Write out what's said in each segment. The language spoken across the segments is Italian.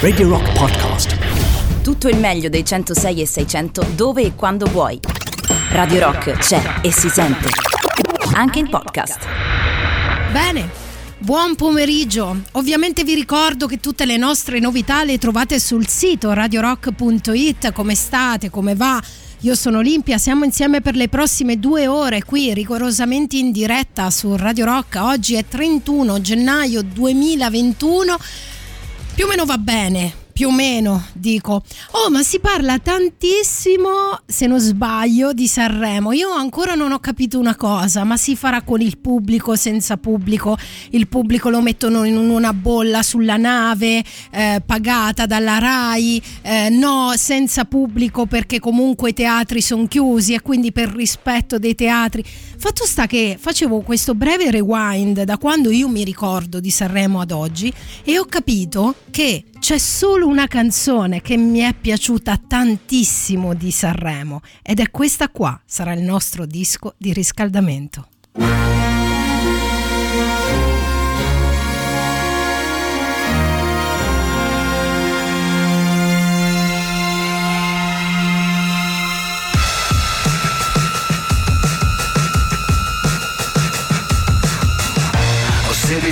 Radio Rock Podcast. Tutto il meglio dei 106 e 600 dove e quando vuoi. Radio Rock c'è e si sente. Anche in podcast. Bene. Buon pomeriggio, ovviamente vi ricordo che tutte le nostre novità le trovate sul sito radiorock.it, come state, come va, io sono Olimpia, siamo insieme per le prossime due ore qui rigorosamente in diretta su Radio Rock. Oggi è 31 gennaio 2021. Più o meno va bene, più o meno dico. Oh, ma si parla tantissimo, se non sbaglio, di Sanremo. Io ancora non ho capito una cosa, ma si farà con il pubblico, senza pubblico? Il pubblico lo mettono in una bolla sulla nave eh, pagata dalla RAI? Eh, no, senza pubblico perché comunque i teatri sono chiusi e quindi per rispetto dei teatri. Fatto sta che facevo questo breve rewind da quando io mi ricordo di Sanremo ad oggi e ho capito che c'è solo una canzone che mi è piaciuta tantissimo di Sanremo ed è questa qua, sarà il nostro disco di riscaldamento.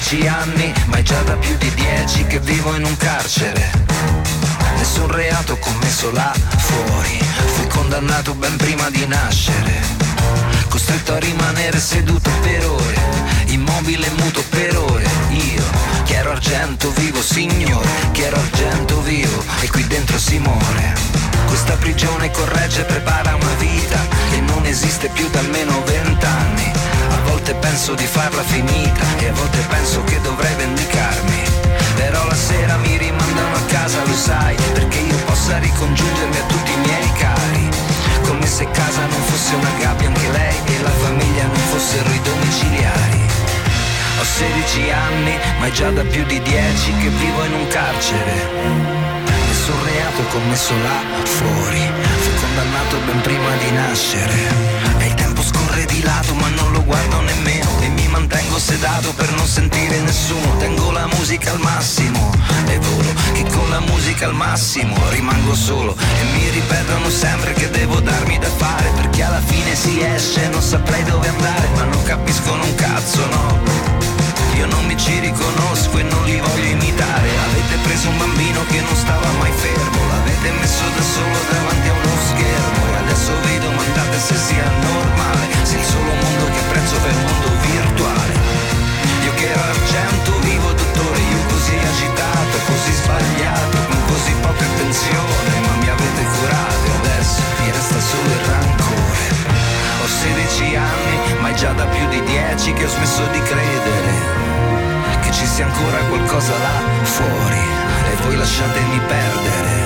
16 anni, ma è già da più di 10 che vivo in un carcere. Nessun reato commesso là fuori, fui condannato ben prima di nascere. Costretto a rimanere seduto per ore, immobile e muto per ore. Io, che ero argento vivo, signore, che ero argento vivo, e qui dentro si muore. Questa prigione corregge e prepara una vita che non esiste più da almeno vent'anni. Volte penso di farla finita e a volte penso che dovrei vendicarmi. Però la sera mi rimandano a casa, lo sai, perché io possa ricongiungermi a tutti i miei cari. Come se casa non fosse una gabbia anche lei e la famiglia non fossero i domiciliari. Ho 16 anni, ma è già da più di 10 che vivo in un carcere. Nessun reato commesso là fuori, fui condannato ben prima di nascere. E il tempo scorre di lato, ma non lo guardo nemmeno. E mi mantengo sedato per non sentire nessuno. Tengo la musica al massimo e volo, che con la musica al massimo rimango solo. E mi ripetono sempre che devo darmi da fare, perché alla fine si esce, non saprei dove andare, ma non capiscono un cazzo, no. Io non mi ci riconosco e non li voglio imitare Avete preso un bambino che non stava mai fermo L'avete messo da solo davanti a uno schermo E adesso vi domandate se sia normale Se il solo mondo che apprezzo è il mondo virtuale Io che ero argento vivo dottore Io così agitato, così sbagliato Con così poca attenzione Ma mi avete curato e adesso mi resta solo il rancore Ho 16 anni ma è già da più di 10 che ho smesso di credere che ci sia ancora qualcosa là fuori e voi lasciatemi perdere.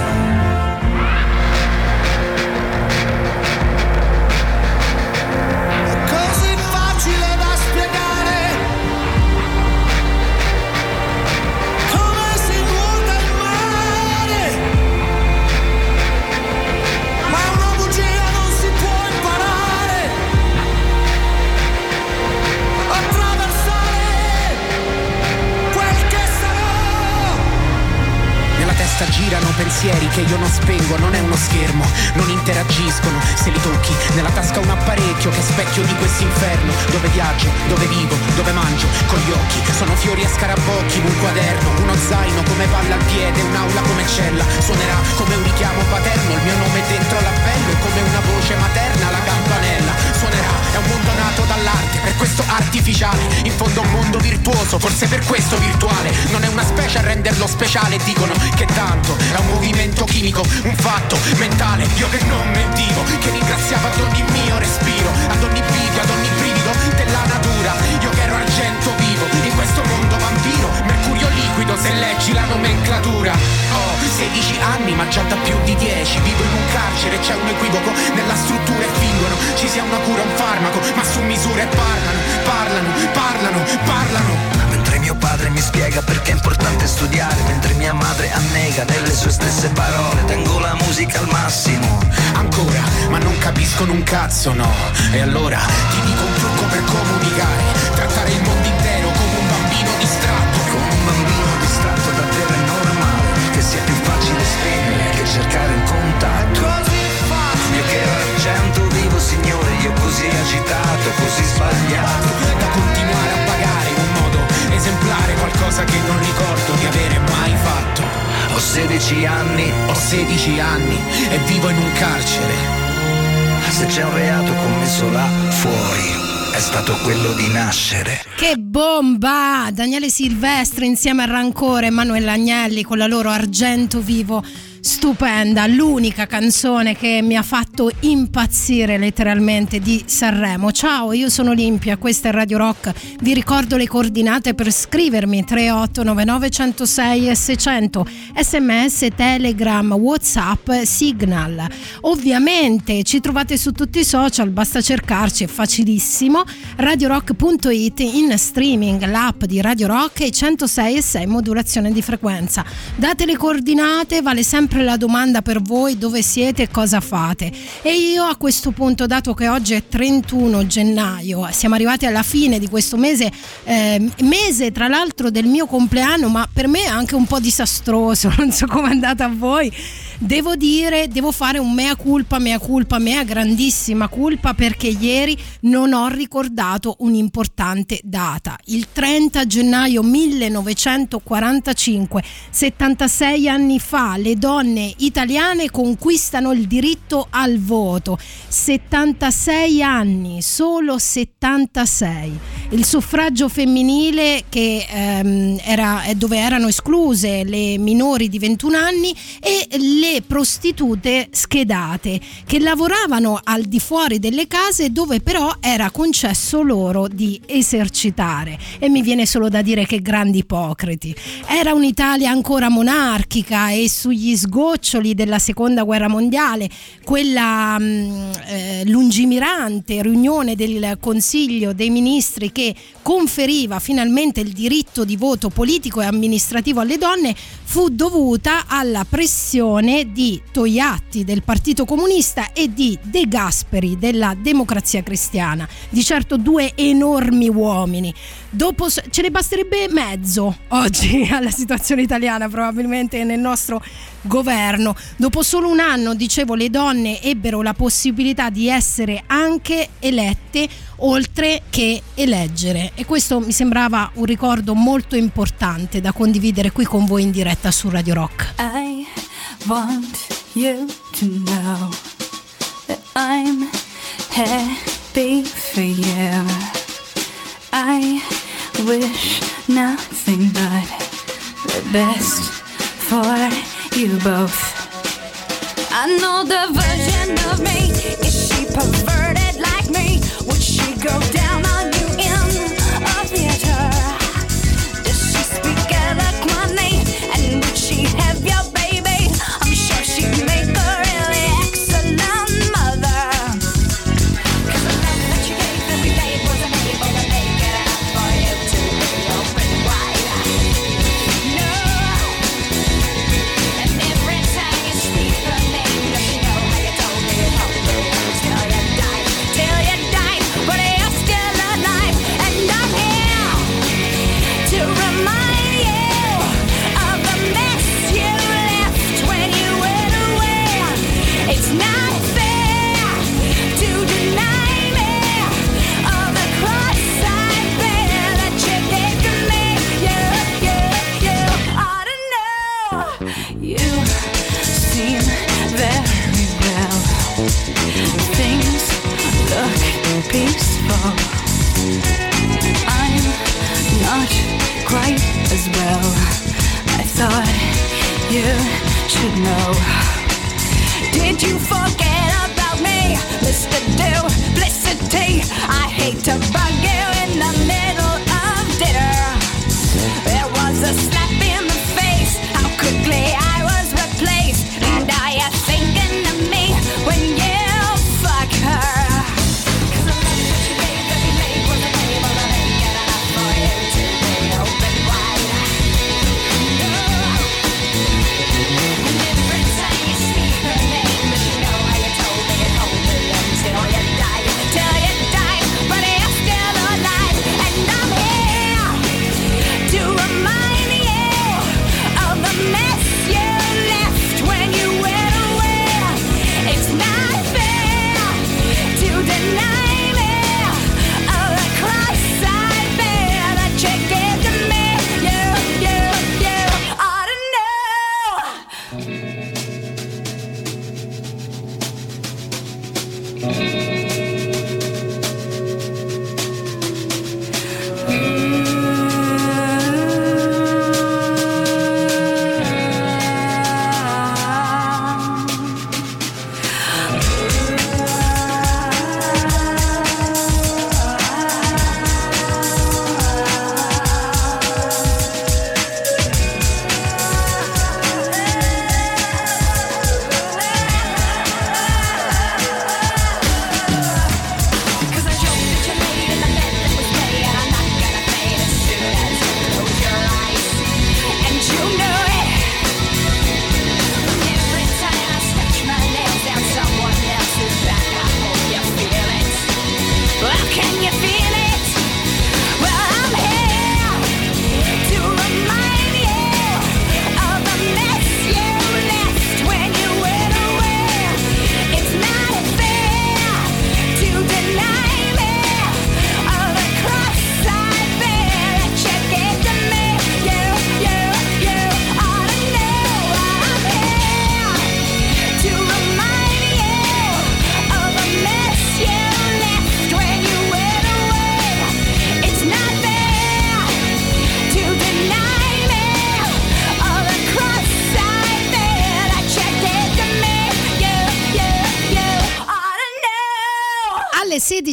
Pensieri che io non spengo, non è uno schermo, non interagiscono, se li tocchi, nella tasca un apparecchio che è specchio di quest'inferno, dove viaggio, dove vivo, dove mangio, con gli occhi, sono fiori e scarabocchi, un quaderno, uno zaino come palla al piede, un'aula come cella, suonerà come un richiamo paterno, il mio nome dentro l'appello e come una voce materna la campanella, suonerà, è un mondo nato dall'arte, per questo artificiale, in fondo un mondo virtuoso, forse per questo virtuale, non è una specie a renderlo speciale, dicono che tanto è un movimento chimico, un fatto mentale, io che non mentivo, che ringraziavo ad ogni mio respiro, ad ogni video, ad ogni brivido della natura, io che ero argento vivo, in questo mondo vampiro, mercurio liquido se leggi la nomenclatura, ho 16 anni ma già da più di 10, vivo in un carcere, c'è un equivoco nella struttura e fingono, ci sia una cura, un farmaco, ma su misura e parlano, parlano, parlano, parlano. Mio padre mi spiega perché è importante studiare Mentre mia madre annega nelle sue stesse parole. Tengo la musica al massimo. Ancora, ma non capiscono un cazzo no. E allora ti dico un trucco per comunicare. Trattare il mondo intero come un bambino distratto. Come un bambino distratto da terra è normale Che sia più facile spegnere che cercare un contatto. Così facile. Io che ero cento vivo signore Io così agitato, così sbagliato Da continuare a parlare qualcosa che non ricordo di avere mai fatto. Ho 16 anni, ho 16 anni e vivo in un carcere. Se c'è un reato commesso là fuori, è stato quello di nascere. Che bomba! Daniele Silvestri insieme a Rancore e Emanuele Agnelli con la loro Argento Vivo. Stupenda, l'unica canzone che mi ha fatto impazzire letteralmente di Sanremo. Ciao, io sono Olimpia, questa è Radio Rock. Vi ricordo le coordinate per scrivermi 3899 106 e 600 sms, telegram, whatsapp, signal. Ovviamente ci trovate su tutti i social, basta cercarci, è facilissimo. radiorock.it in streaming, l'app di Radio Rock e 106 e 6 modulazione di frequenza. Date le coordinate, vale sempre la domanda per voi dove siete e cosa fate. E io a questo punto, dato che oggi è 31 gennaio, siamo arrivati alla fine di questo mese, eh, mese tra l'altro del mio compleanno, ma per me è anche un po' disastroso, non so come è andata a voi. Devo dire, devo fare un mea culpa, mea culpa, mea grandissima culpa perché ieri non ho ricordato un'importante data. Il 30 gennaio 1945, 76 anni fa, le donne italiane conquistano il diritto al voto. 76 anni, solo 76. Il suffragio femminile che ehm, era, dove erano escluse le minori di 21 anni e le prostitute schedate che lavoravano al di fuori delle case dove però era concesso loro di esercitare. E mi viene solo da dire che grandi ipocriti. Era un'Italia ancora monarchica e sugli sgoccioli della seconda guerra mondiale quella mh, eh, lungimirante riunione del Consiglio dei Ministri che conferiva finalmente il diritto di voto politico e amministrativo alle donne fu dovuta alla pressione di Toiatti del Partito Comunista e di De Gasperi della Democrazia Cristiana, di certo due enormi uomini. Dopo ce ne basterebbe mezzo oggi alla situazione italiana probabilmente nel nostro governo. Dopo solo un anno, dicevo, le donne ebbero la possibilità di essere anche elette oltre che eleggere e questo mi sembrava un ricordo molto importante da condividere qui con voi in diretta su Radio Rock. I want you to know that I'm happy for you. I wish nothing but the best for you both. I know the version of me. Is she perverted like me? Would she go down as well. I thought you should know. Did you forget about me, Mr. Duplicity? I hate to bug you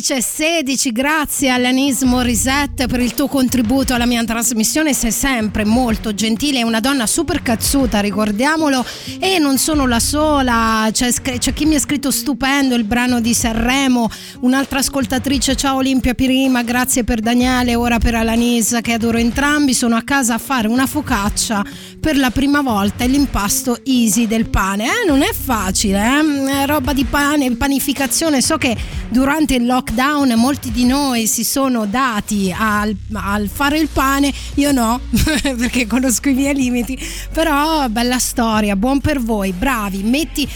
16 e 16, grazie Alanis Morissette per il tuo contributo alla mia trasmissione, sei sempre molto gentile, è una donna super cazzuta, ricordiamolo, e non sono la sola, c'è, c'è chi mi ha scritto stupendo il brano di Sanremo, un'altra ascoltatrice, ciao Olimpia Pirima, grazie per Daniele, ora per Alanis che adoro entrambi, sono a casa a fare una focaccia per la prima volta e l'impasto easy del pane, eh? non è facile, eh? roba di pane, panificazione, so che durante il lockdown molti di noi si sono dati al, al fare il pane, io no, perché conosco i miei limiti, però bella storia, buon per voi, bravi, metti,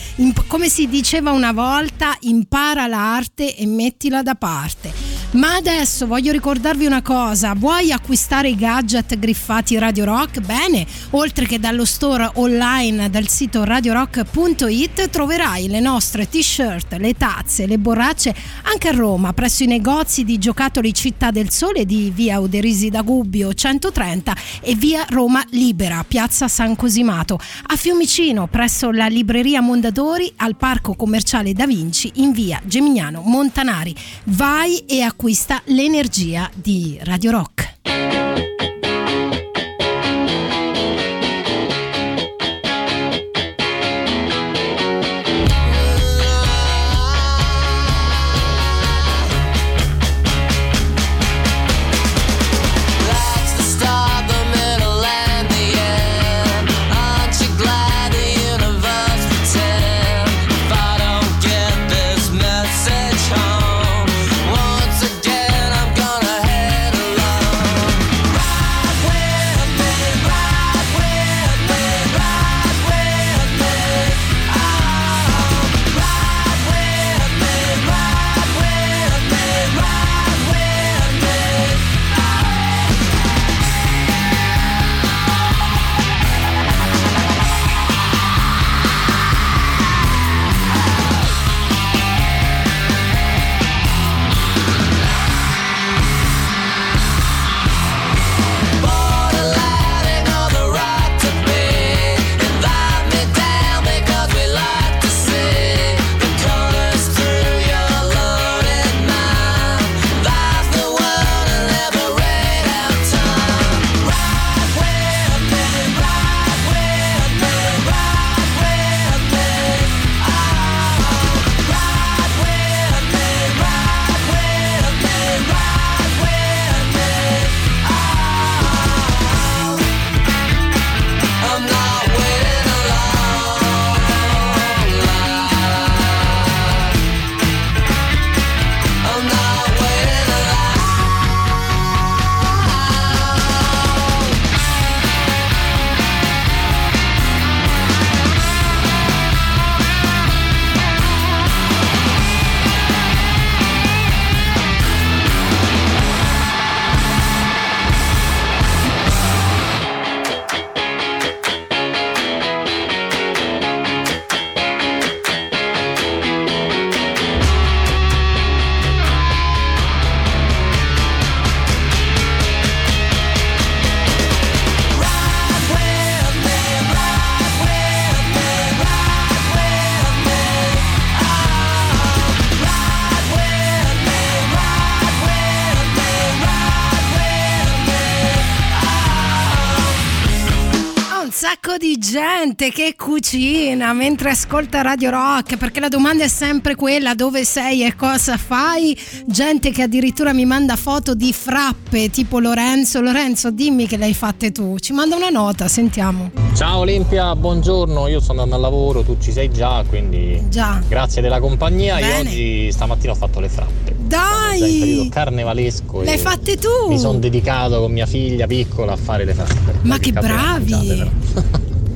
come si diceva una volta, impara l'arte e mettila da parte. Ma adesso voglio ricordarvi una cosa, vuoi acquistare i gadget griffati Radio Rock? Bene, oltre che dallo store online del sito radiorock.it troverai le nostre t-shirt, le tazze, le borracce anche a Roma, presso i negozi di giocattoli Città del Sole di via Oderisi da Gubbio 130 e via Roma Libera, piazza San Cosimato. A Fiumicino, presso la libreria Mondadori, al parco commerciale Da Vinci in via Gemignano Montanari. Vai e acquisti acquista l'energia di Radio Rock. Gente che cucina mentre ascolta Radio Rock, perché la domanda è sempre quella dove sei e cosa fai. Gente che addirittura mi manda foto di frappe, tipo Lorenzo. Lorenzo, dimmi che le hai fatte tu. Ci manda una nota, sentiamo. Ciao Olimpia, buongiorno. Io sto andando al lavoro, tu ci sei già, quindi già. grazie della compagnia. Bene. Io oggi stamattina ho fatto le frappe. Dai! Carnevalesco. Le hai fatte tu? Mi sono dedicato con mia figlia piccola a fare le frappe. Ma che bravi!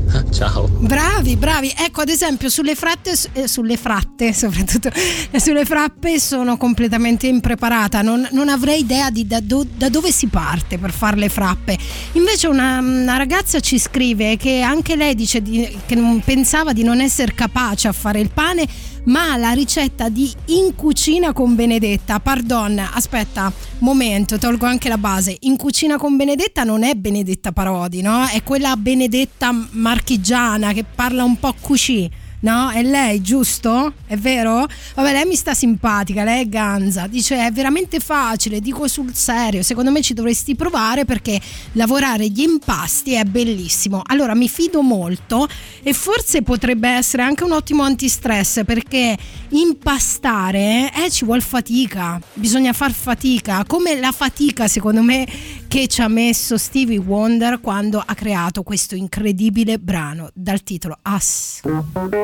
Ciao. Bravi, bravi. Ecco, ad esempio, sulle fratte, eh, sulle fratte, soprattutto eh, sulle frappe, sono completamente impreparata. Non, non avrei idea di da, do, da, dove si parte per fare le frappe. Invece, una, una ragazza ci scrive che anche lei dice di, che non pensava di non essere capace a fare il pane ma la ricetta di In cucina con Benedetta, pardon, aspetta, momento, tolgo anche la base. In cucina con Benedetta non è Benedetta Parodi, no? È quella Benedetta marchigiana che parla un po' cucì No, è lei, giusto? È vero? Vabbè, lei mi sta simpatica, lei è ganza. Dice, è veramente facile, dico sul serio, secondo me ci dovresti provare perché lavorare gli impasti è bellissimo. Allora, mi fido molto e forse potrebbe essere anche un ottimo antistress perché impastare eh, ci vuole fatica, bisogna far fatica, come la fatica secondo me che ci ha messo Stevie Wonder quando ha creato questo incredibile brano dal titolo Us.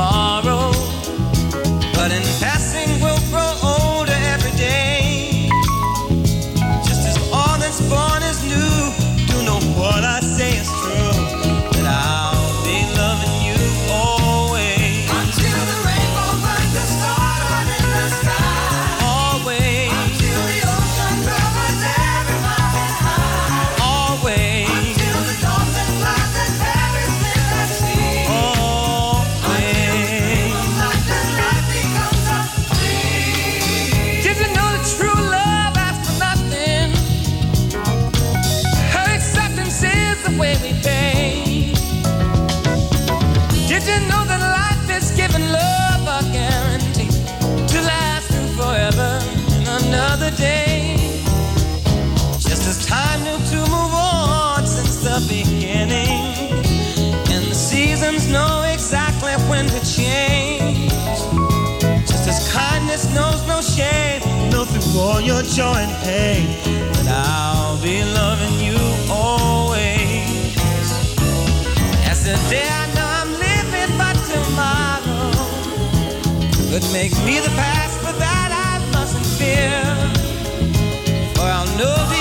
tomorrow. no shame, nothing for your joy and pain. But I'll be loving you always. As the day I know I'm living by tomorrow. Could make me the past, but that I mustn't fear. For I'll know the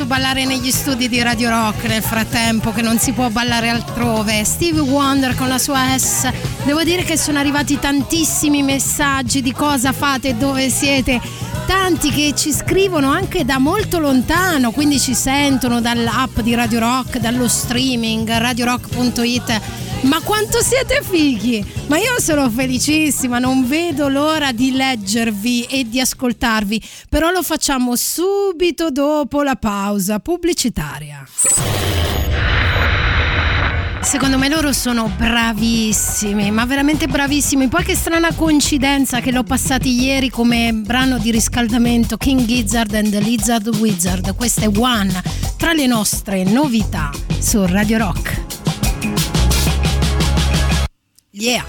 posso ballare negli studi di Radio Rock nel frattempo, che non si può ballare altrove. Stevie Wonder con la sua S. Devo dire che sono arrivati tantissimi messaggi di cosa fate, dove siete. Tanti che ci scrivono anche da molto lontano, quindi ci sentono dall'app di Radio Rock, dallo streaming, radiorock.it. Ma quanto siete fighi! Ma io sono felicissima, non vedo l'ora di leggervi e di ascoltarvi, però lo facciamo subito dopo la pausa pubblicitaria. Secondo me loro sono bravissimi, ma veramente bravissimi. Poi che strana coincidenza che l'ho passati ieri come brano di riscaldamento King Gizzard and the Lizard Wizard. Questa è One tra le nostre novità su Radio Rock. Yeah.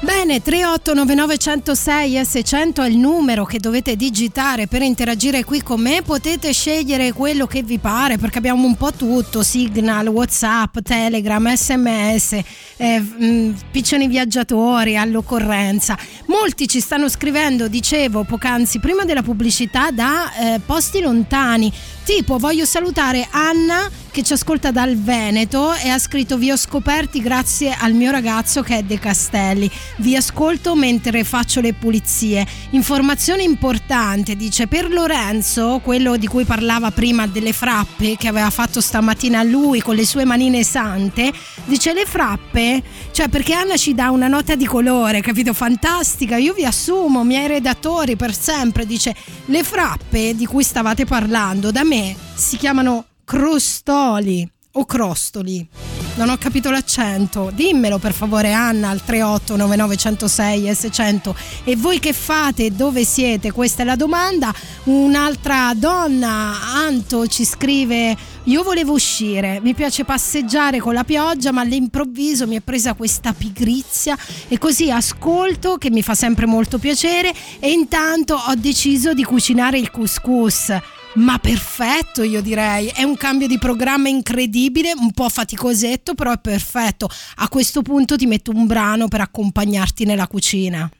Bene, 3899 600 è il numero che dovete digitare per interagire qui con me. Potete scegliere quello che vi pare perché abbiamo un po' tutto: Signal, WhatsApp, Telegram, SMS, eh, mh, piccioni viaggiatori all'occorrenza. Molti ci stanno scrivendo, dicevo poc'anzi, prima della pubblicità da eh, posti lontani. Tipo, voglio salutare Anna che ci ascolta dal Veneto e ha scritto vi ho scoperti grazie al mio ragazzo che è De Castelli. Vi ascolto mentre faccio le pulizie. Informazione importante, dice per Lorenzo, quello di cui parlava prima delle frappe che aveva fatto stamattina lui con le sue manine sante, dice le frappe, cioè perché Anna ci dà una nota di colore, capito? Fantastica, io vi assumo, miei redattori per sempre, dice le frappe di cui stavate parlando da me si chiamano crostoli o crostoli. Non ho capito l'accento. Dimmelo per favore Anna al 38 9906 S100. E voi che fate? Dove siete? Questa è la domanda. Un'altra donna, Anto, ci scrive io volevo uscire, mi piace passeggiare con la pioggia, ma all'improvviso mi è presa questa pigrizia e così ascolto che mi fa sempre molto piacere e intanto ho deciso di cucinare il couscous. Ma perfetto, io direi. È un cambio di programma incredibile, un po' faticosetto, però è perfetto. A questo punto ti metto un brano per accompagnarti nella cucina.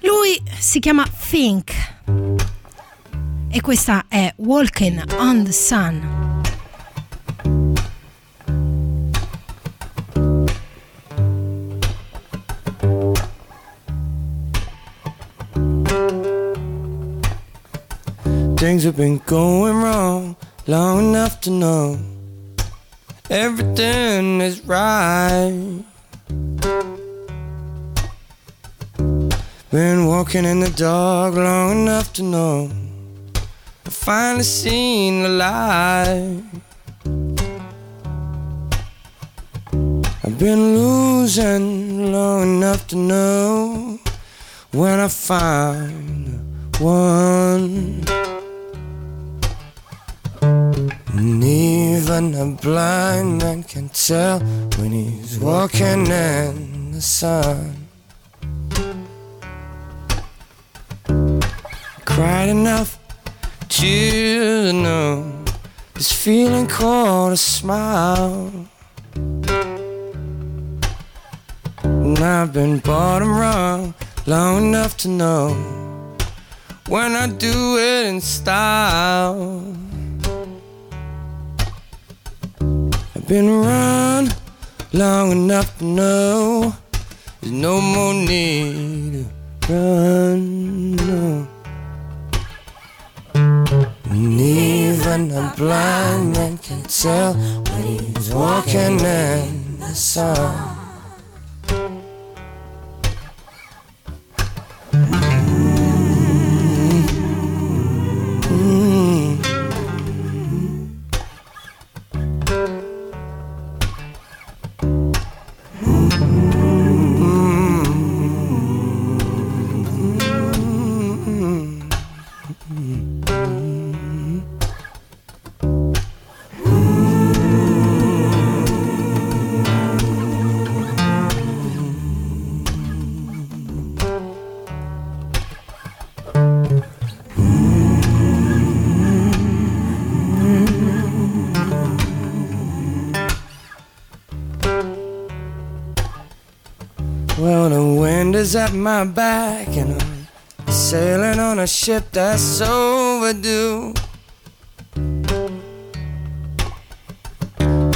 Lui si chiama Think e questa è Walking on the Sun. Things have been going wrong long enough to know everything is right. Been walking in the dark long enough to know I finally seen the light. I've been losing long enough to know when I find one. Even a blind man can tell when he's walking in the sun. Cried enough to know this feeling called a smile. And I've been bottom wrong long enough to know when I do it in style. Been around long enough to know there's no more need to run. No. And even a blind man can tell when he's walking in the sun. At my back, and I'm sailing on a ship that's overdue.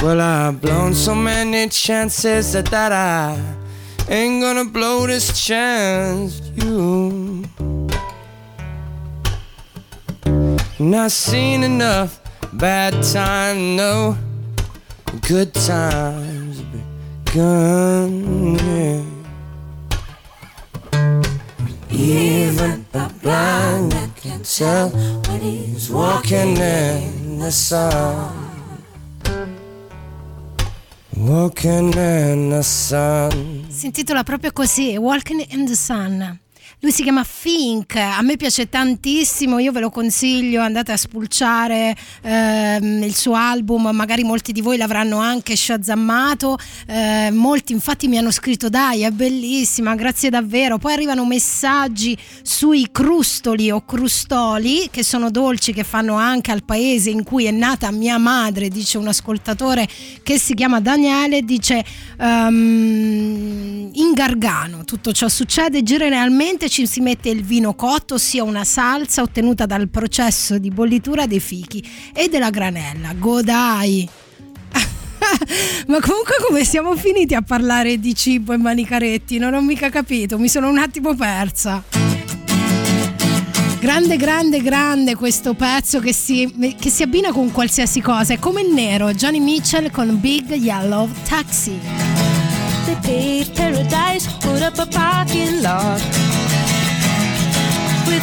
Well, I've blown so many chances that, that I ain't gonna blow this chance, you. Not seen enough bad time, no good times begun. Yeah. Even a blind man can tell when he's walking in the sun. Walking in the sun. Si intitola proprio così, Walking in the Sun. Lui si chiama Fink, a me piace tantissimo, io ve lo consiglio, andate a spulciare ehm, il suo album, magari molti di voi l'avranno anche shazammato, eh, molti infatti mi hanno scritto dai è bellissima, grazie davvero, poi arrivano messaggi sui crustoli o crustoli che sono dolci che fanno anche al paese in cui è nata mia madre, dice un ascoltatore che si chiama Daniele, dice um, in Gargano tutto ciò succede generalmente ci si mette il vino cotto, ossia una salsa ottenuta dal processo di bollitura dei fichi e della granella. Godai! Ma comunque come siamo finiti a parlare di cibo e manicaretti? Non ho mica capito, mi sono un attimo persa. Grande, grande, grande questo pezzo che si, che si abbina con qualsiasi cosa. È come il nero, Johnny Mitchell con Big Yellow Taxi. They paved paradise, put up a parking lot.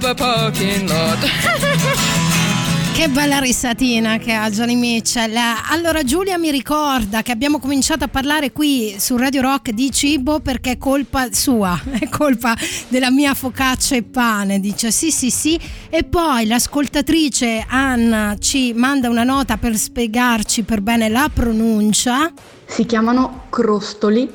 Up a parking lot. Che bella risatina che ha Johnny Mitchell. Allora Giulia mi ricorda che abbiamo cominciato a parlare qui su Radio Rock di cibo perché è colpa sua, è colpa della mia focaccia e pane, dice sì sì sì e poi l'ascoltatrice Anna ci manda una nota per spiegarci per bene la pronuncia. Si chiamano crostoli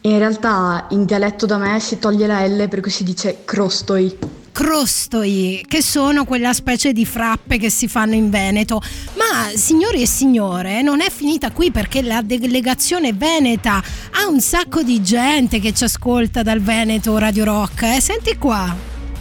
e in realtà in dialetto da me si toglie la L per cui si dice crostoi. Crostoi, che sono quella specie di frappe che si fanno in Veneto. Ma signori e signore, non è finita qui perché la delegazione veneta ha un sacco di gente che ci ascolta dal Veneto Radio Rock. Eh? Senti qua.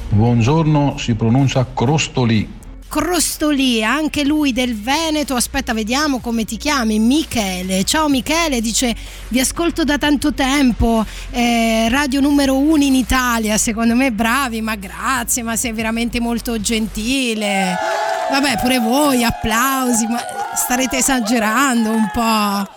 Buongiorno, si pronuncia crostoli. Crostolì, anche lui del Veneto. Aspetta, vediamo come ti chiami. Michele. Ciao Michele, dice: Vi ascolto da tanto tempo. Eh, radio numero uno in Italia. Secondo me, bravi, ma grazie, ma sei veramente molto gentile. Vabbè, pure voi, applausi, ma starete esagerando un po'.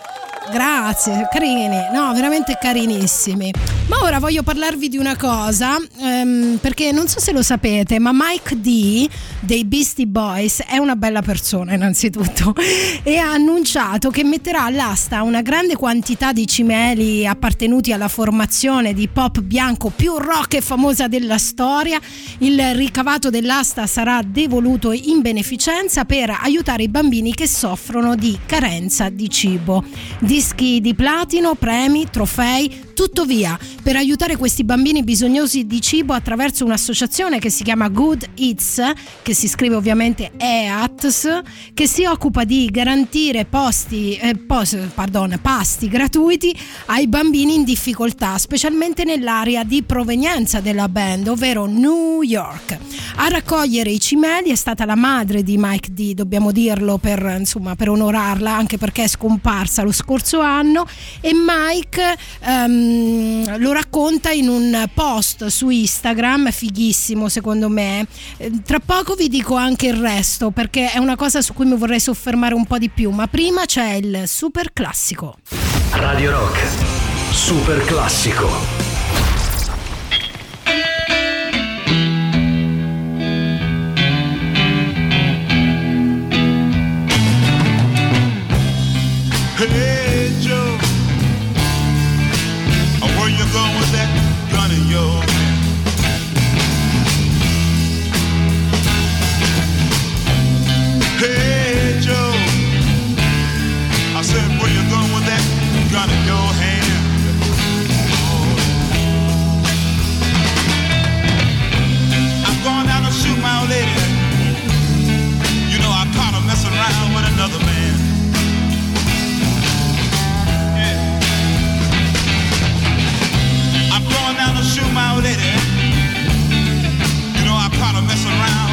Grazie, carini, no, veramente carinissimi. Ma ora voglio parlarvi di una cosa. Eh, ehm, perché non so se lo sapete, ma Mike D dei Beastie Boys è una bella persona innanzitutto e ha annunciato che metterà all'asta una grande quantità di cimeli appartenuti alla formazione di pop bianco più rock e famosa della storia. Il ricavato dell'asta sarà devoluto in beneficenza per aiutare i bambini che soffrono di carenza di cibo. Dischi di platino, premi, trofei, tutto via per aiutare questi bambini bisognosi di cibo attraverso un'associazione che si chiama Good Eats, che si scrive ovviamente EATS, che si occupa di garantire posti, eh, pos, pardon, pasti gratuiti ai bambini in difficoltà, specialmente nell'area di provenienza della band, ovvero New York. A raccogliere i cimeli è stata la madre di Mike D, dobbiamo dirlo per, insomma, per onorarla, anche perché è scomparsa lo scorso anno e Mike ehm, lo racconta in un post su Instagram, fighissimo secondo me. Eh, Tra poco vi dico anche il resto perché è una cosa su cui mi vorrei soffermare un po' di più, ma prima c'è il super classico. Radio Rock. Super classico. Hey down to shoot my old lady. You know I caught her messing around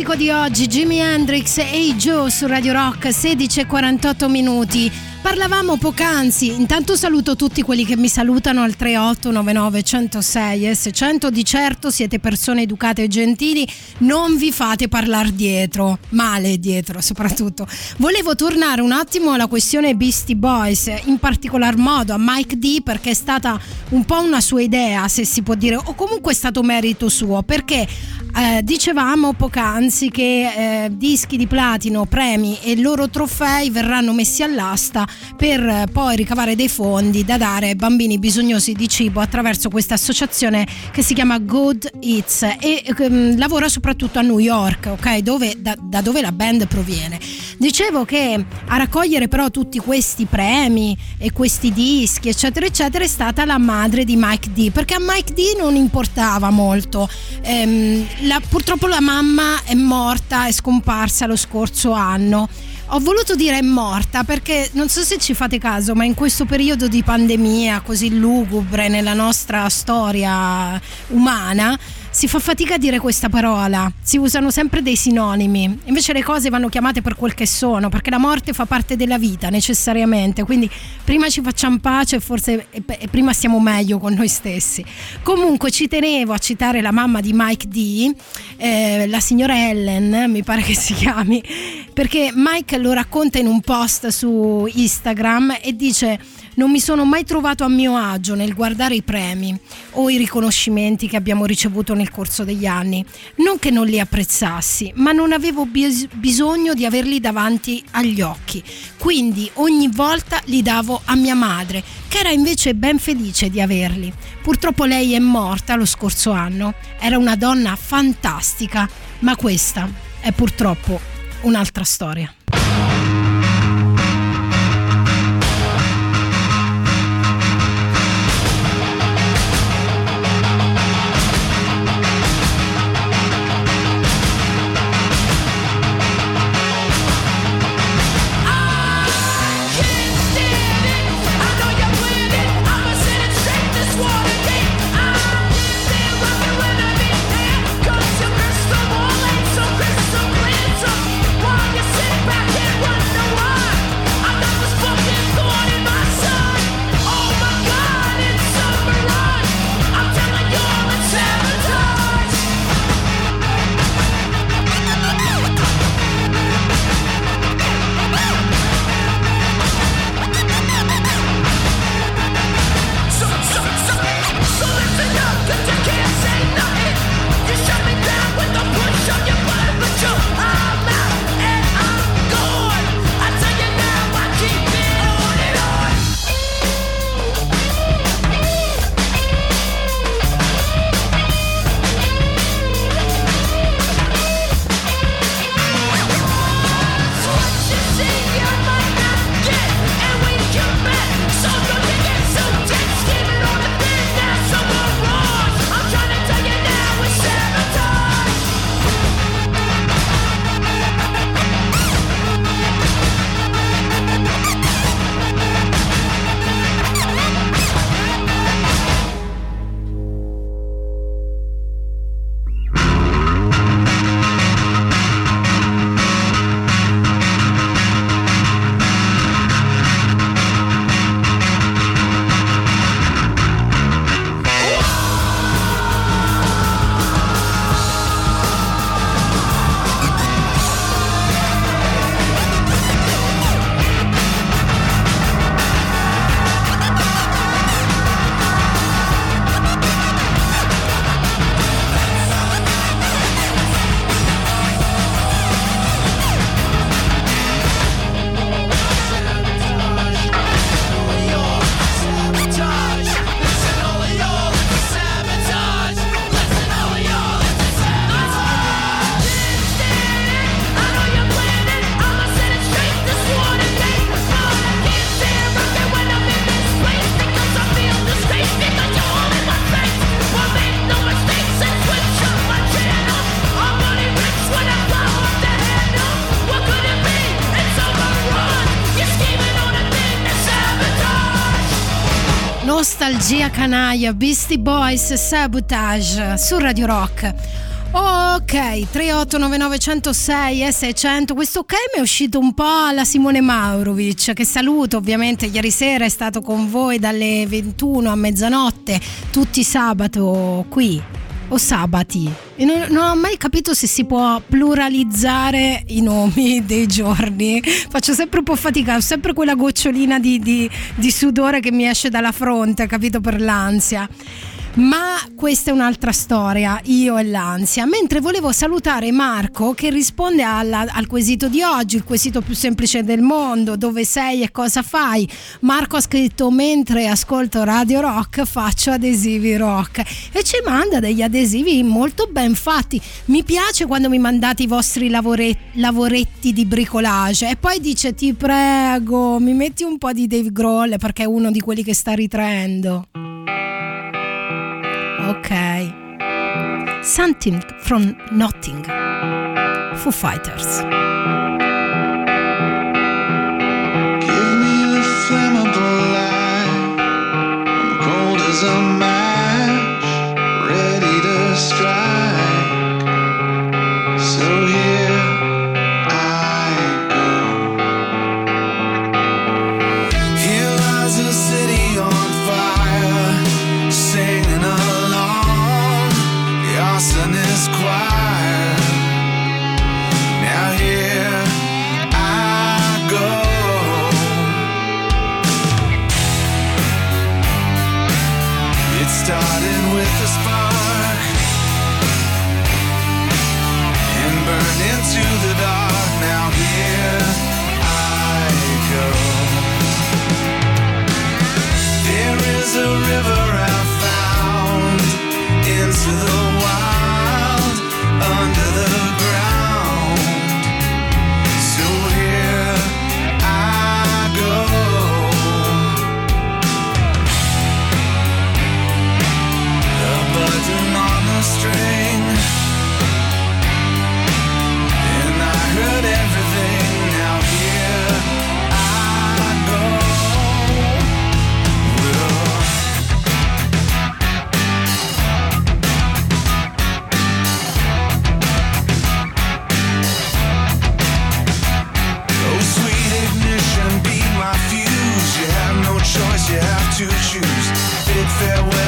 classico di oggi, Jimi Hendrix e Hey Joe su Radio Rock, 16 e 48 minuti. Parlavamo poc'anzi, intanto saluto tutti quelli che mi salutano al 3899 106 e 600, di certo siete persone educate e gentili, non vi fate parlare dietro, male dietro soprattutto. Volevo tornare un attimo alla questione Beastie Boys, in particolar modo a Mike D perché è stata un po' una sua idea, se si può dire, o comunque è stato merito suo, perché eh, dicevamo poc'anzi che eh, dischi di platino, premi e loro trofei verranno messi all'asta per eh, poi ricavare dei fondi da dare ai bambini bisognosi di cibo attraverso questa associazione che si chiama Good Eats e ehm, lavora soprattutto a New York, ok? Dove, da, da dove la band proviene. Dicevo che a raccogliere però tutti questi premi e questi dischi, eccetera, eccetera, è stata la madre di Mike D, perché a Mike D non importava molto. Ehm, la- purtroppo la mamma è morta, è scomparsa lo scorso anno. Ho voluto dire è morta perché non so se ci fate caso, ma in questo periodo di pandemia così lugubre nella nostra storia umana si fa fatica a dire questa parola, si usano sempre dei sinonimi, invece le cose vanno chiamate per quel che sono, perché la morte fa parte della vita necessariamente, quindi prima ci facciamo pace e forse prima stiamo meglio con noi stessi. Comunque ci tenevo a citare la mamma di Mike D, eh, la signora Ellen, mi pare che si chiami, perché Mike lo racconta in un post su Instagram e dice non mi sono mai trovato a mio agio nel guardare i premi o i riconoscimenti che abbiamo ricevuto nel corso degli anni. Non che non li apprezzassi, ma non avevo bis- bisogno di averli davanti agli occhi. Quindi ogni volta li davo a mia madre, che era invece ben felice di averli. Purtroppo lei è morta lo scorso anno. Era una donna fantastica, ma questa è purtroppo un'altra storia. Nostalgia canaglia, Beastie Boys, Sabotage su Radio Rock. Ok, 3899 e 600. Questo ok è uscito un po' alla Simone Maurovic, che saluto ovviamente. Ieri sera è stato con voi dalle 21 a mezzanotte, tutti sabato qui. O sabati. E non, non ho mai capito se si può pluralizzare i nomi dei giorni. Faccio sempre un po' fatica, ho sempre quella gocciolina di, di, di sudore che mi esce dalla fronte, capito per l'ansia. Ma questa è un'altra storia, io e l'ansia. Mentre volevo salutare Marco che risponde alla- al quesito di oggi, il quesito più semplice del mondo, dove sei e cosa fai. Marco ha scritto mentre ascolto Radio Rock faccio adesivi rock e ci manda degli adesivi molto ben fatti. Mi piace quando mi mandate i vostri lavore- lavoretti di bricolage e poi dice ti prego mi metti un po' di Dave Grohl perché è uno di quelli che sta ritraendo. Something from Nothing. Foo Fighters. Cold as a match, ready to strike. You have to choose. Bid farewell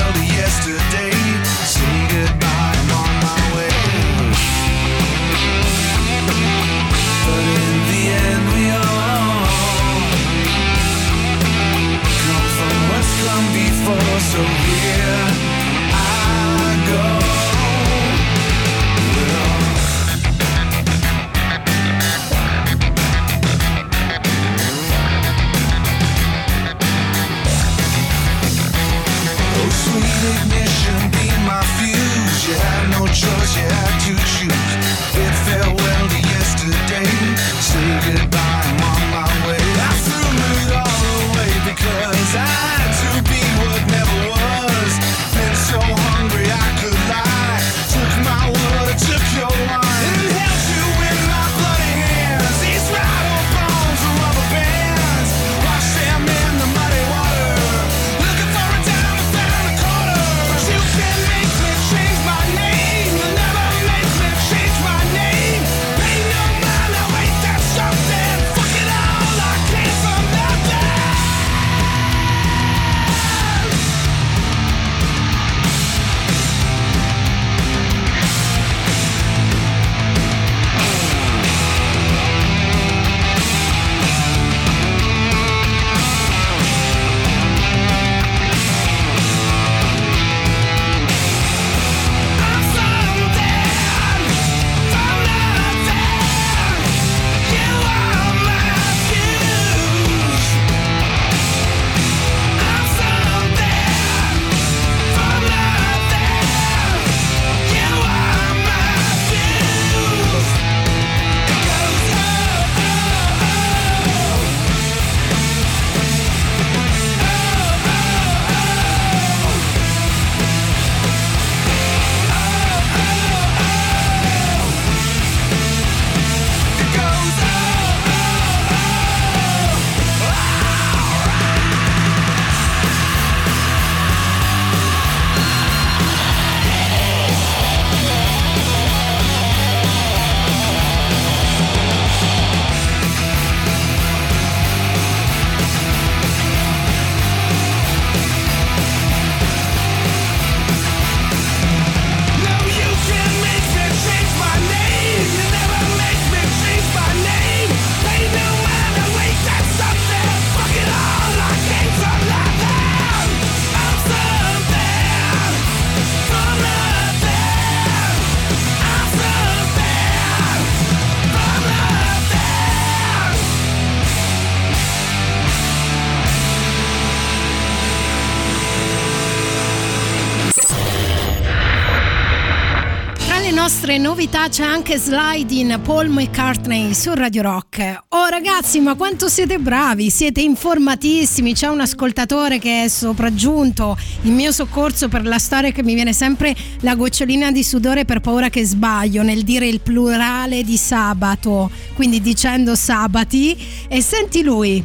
novità c'è anche Sliding Paul McCartney su Radio Rock. Oh ragazzi, ma quanto siete bravi, siete informatissimi. C'è un ascoltatore che è sopraggiunto in mio soccorso per la storia che mi viene sempre la gocciolina di sudore per paura che sbaglio nel dire il plurale di sabato, quindi dicendo sabati. E senti lui.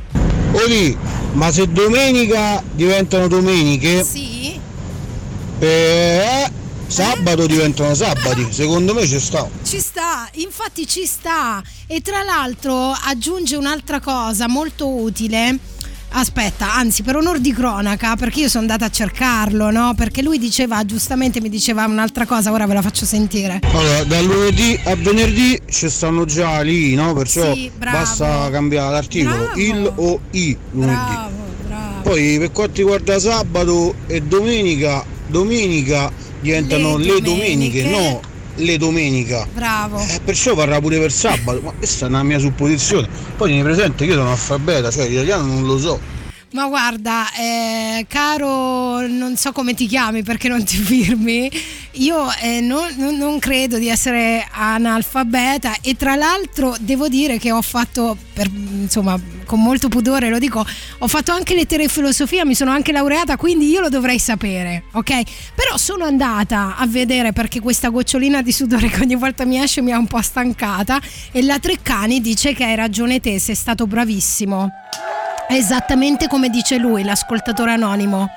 Oli, ma se domenica diventano domeniche, Sì? eh, sabato diventano sabati. Secondo me ci sta. Ci sta, infatti ci sta. E tra l'altro aggiunge un'altra cosa molto utile. Aspetta, anzi, per onor di cronaca, perché io sono andata a cercarlo, no? Perché lui diceva, giustamente mi diceva un'altra cosa, ora ve la faccio sentire. Allora, dal lunedì a venerdì ci stanno già lì, no? Perciò Sì, bravo. basta cambiare l'articolo, il o i lunedì. Poi per quanto riguarda sabato e domenica, domenica diventano Le le, domeniche. domeniche, no le domenica. Bravo. Eh, perciò parla pure per sabato, ma questa è una mia supposizione. Poi tieni presente che io sono alfabeta, cioè l'italiano non lo so. Ma guarda, eh, caro, non so come ti chiami perché non ti firmi, io eh, non, non- credo di essere analfabeta e tra l'altro devo dire che ho fatto, per, insomma, con molto pudore lo dico, ho fatto anche lettere e filosofia, mi sono anche laureata, quindi io lo dovrei sapere, ok? Però sono andata a vedere perché questa gocciolina di sudore che ogni volta mi esce mi ha un po' stancata e la Treccani dice che hai ragione te, sei stato bravissimo. Esattamente come dice lui, l'ascoltatore anonimo.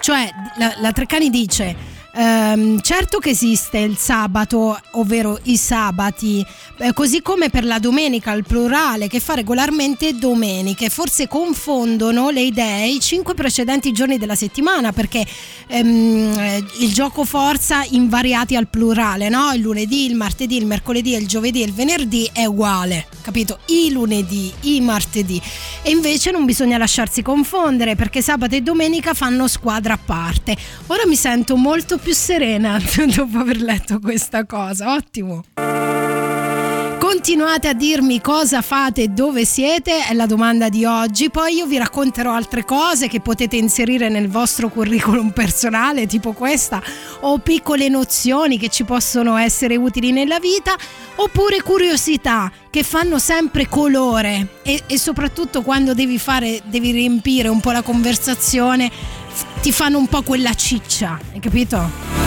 Cioè, la, la Treccani dice. Ehm, certo che esiste il sabato, ovvero i sabati, eh, così come per la domenica al plurale che fa regolarmente domeniche. Forse confondono le idee i cinque precedenti giorni della settimana perché ehm, eh, il gioco forza invariati al plurale, no? Il lunedì, il martedì, il mercoledì, il giovedì e il venerdì è uguale, capito? I lunedì, i martedì. E invece non bisogna lasciarsi confondere perché sabato e domenica fanno squadra a parte. Ora mi sento molto più serena dopo aver letto questa cosa, ottimo. Continuate a dirmi cosa fate e dove siete, è la domanda di oggi. Poi io vi racconterò altre cose che potete inserire nel vostro curriculum personale, tipo questa, o piccole nozioni che ci possono essere utili nella vita, oppure curiosità che fanno sempre colore e, e soprattutto quando devi fare, devi riempire un po' la conversazione, ti fanno un po' quella ciccia, hai capito?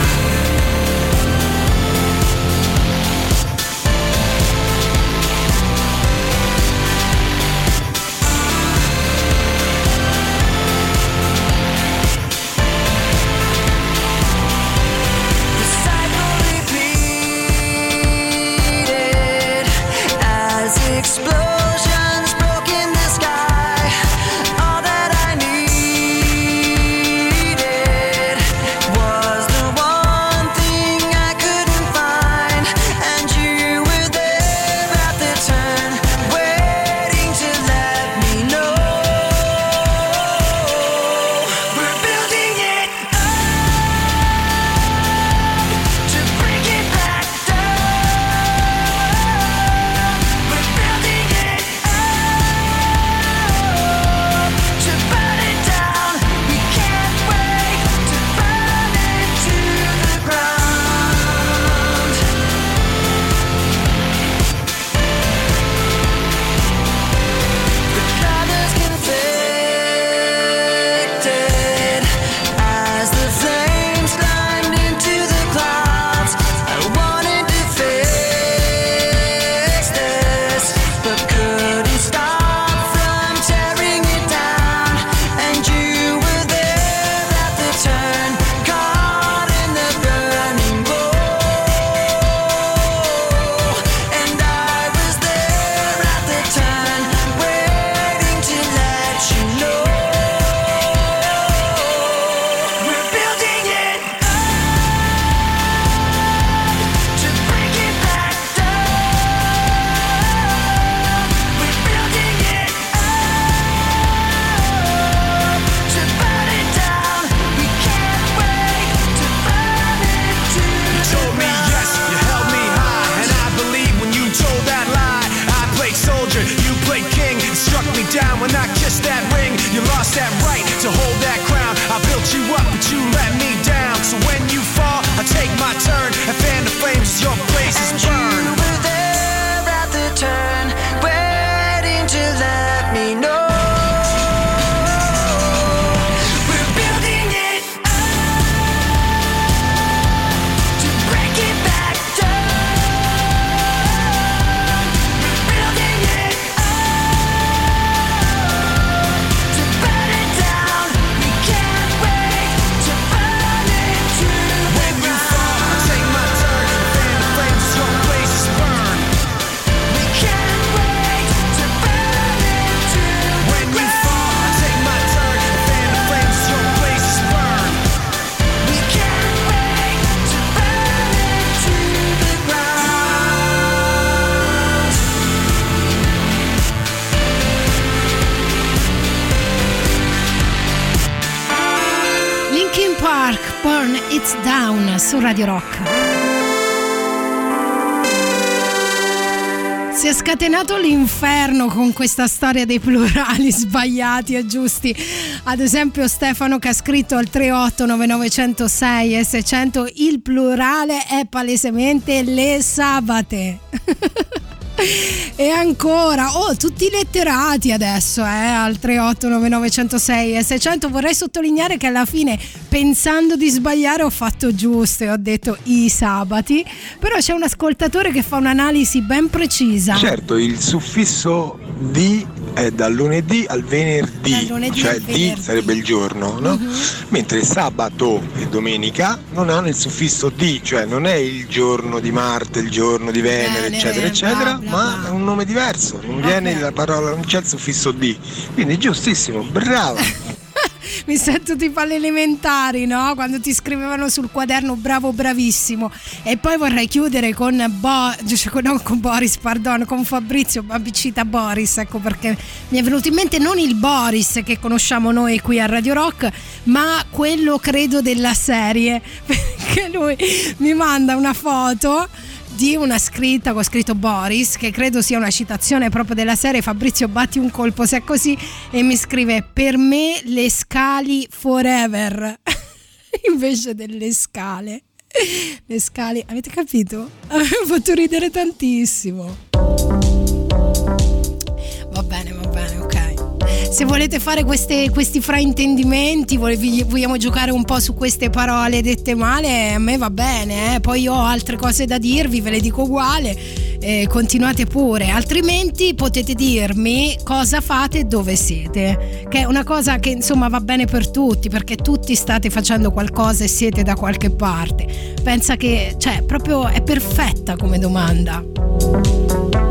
Radio Rock. Si è scatenato l'inferno con questa storia dei plurali sbagliati e giusti. Ad esempio Stefano che ha scritto al 389906 e 600 il plurale è palesemente le sabate. E ancora, oh, tutti letterati adesso, eh, al 3899106 e 600. Vorrei sottolineare che alla fine, pensando di sbagliare, ho fatto giusto e ho detto i sabati. Però c'è un ascoltatore che fa un'analisi ben precisa. Certo, il suffisso di è dal lunedì al venerdì, lunedì cioè al di venerdì. sarebbe il giorno, no? Mhm. Mentre sabato e domenica non hanno il suffisso di, cioè non è il giorno di Marte, il giorno di Venere, Venere, eccetera, bla, eccetera, bla, ma è un nome diverso, non viene la parola, non c'è il suffisso di. Quindi giustissimo, brava. Mi sento tipo alle elementari, no? Quando ti scrivevano sul quaderno bravo, bravissimo. E poi vorrei chiudere con, Bo- cioè, no, con Boris, pardon, con Fabrizio Babicita Boris, ecco perché mi è venuto in mente non il Boris che conosciamo noi qui a Radio Rock, ma quello credo della serie, perché lui mi manda una foto di una scritta con scritto Boris, che credo sia una citazione proprio della serie Fabrizio batti un colpo se è così e mi scrive per me le scali forever invece delle scale. Le scale, avete capito? Mi ha fatto ridere tantissimo. Va bene, va bene, ok. Se volete fare queste- questi fraintendimenti, vogliamo giocare un po' su queste parole dette male, a me va bene, eh. poi ho altre cose da dirvi, ve le dico uguale, eh, continuate pure, altrimenti potete dirmi cosa fate e dove siete, che è una cosa che insomma va bene per tutti, perché tutti state facendo qualcosa e siete da qualche parte. Pensa che, cioè, proprio è perfetta come domanda.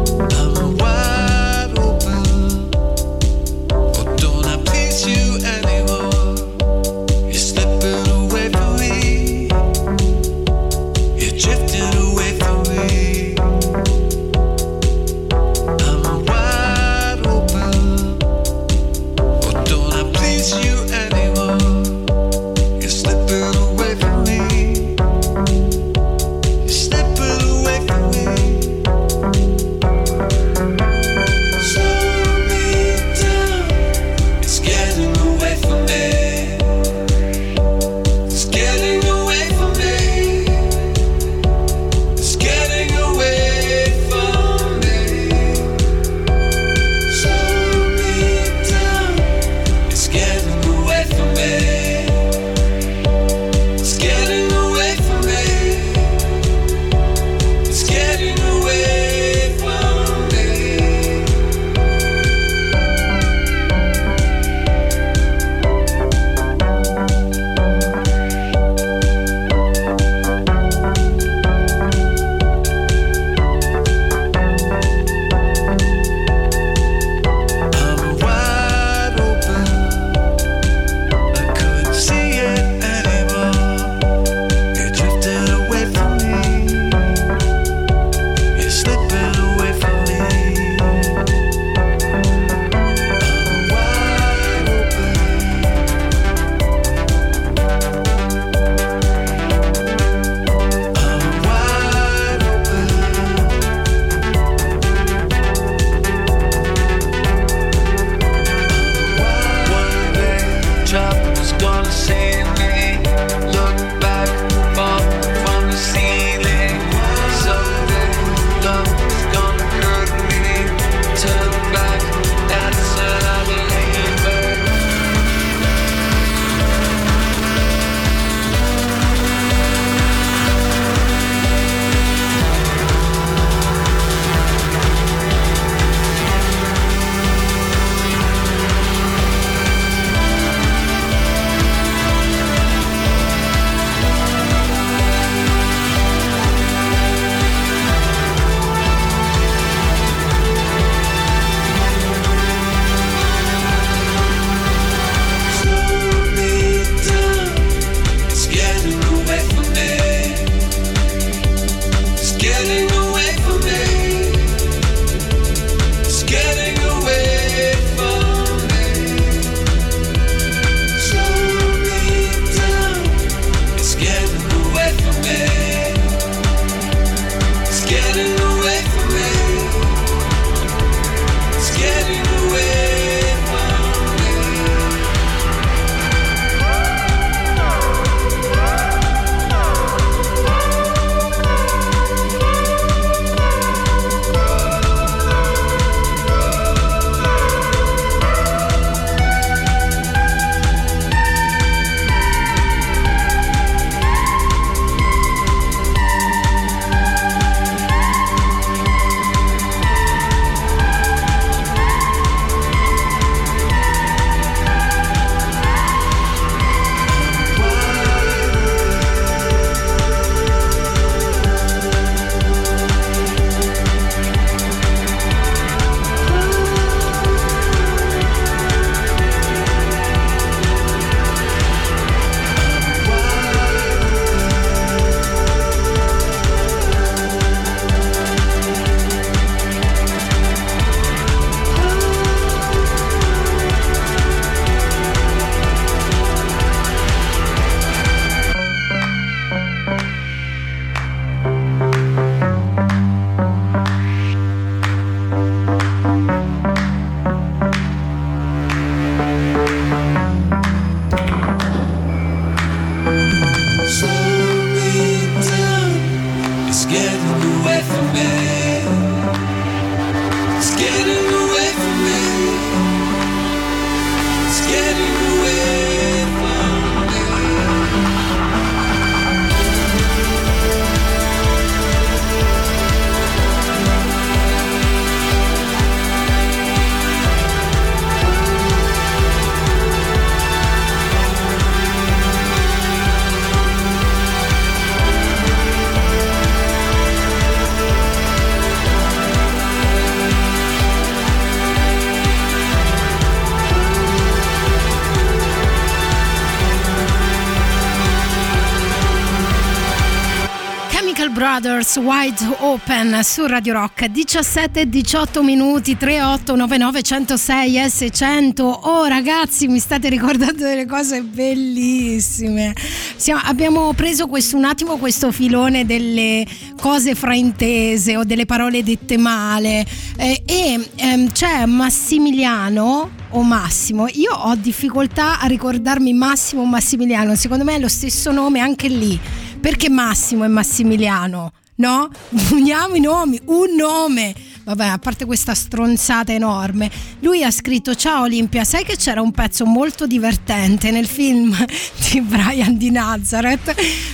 Brothers Wide Open su Radio Rock 17 18 minuti 3899 106 S100 oh ragazzi mi state ricordando delle cose bellissime. Siamo- abbiamo preso questo, un attimo questo filone delle cose fraintese o delle parole dette male. Eh, e ehm, c'è Massimiliano o Massimo io ho difficoltà a ricordarmi Massimo o Massimiliano secondo me è lo stesso nome anche lì perché Massimo e Massimiliano? No? Uniamo i nomi, un nome. Vabbè, a parte questa stronzata enorme, lui ha scritto: Ciao Olimpia, sai che c'era un pezzo molto divertente nel film di Brian di Nazareth?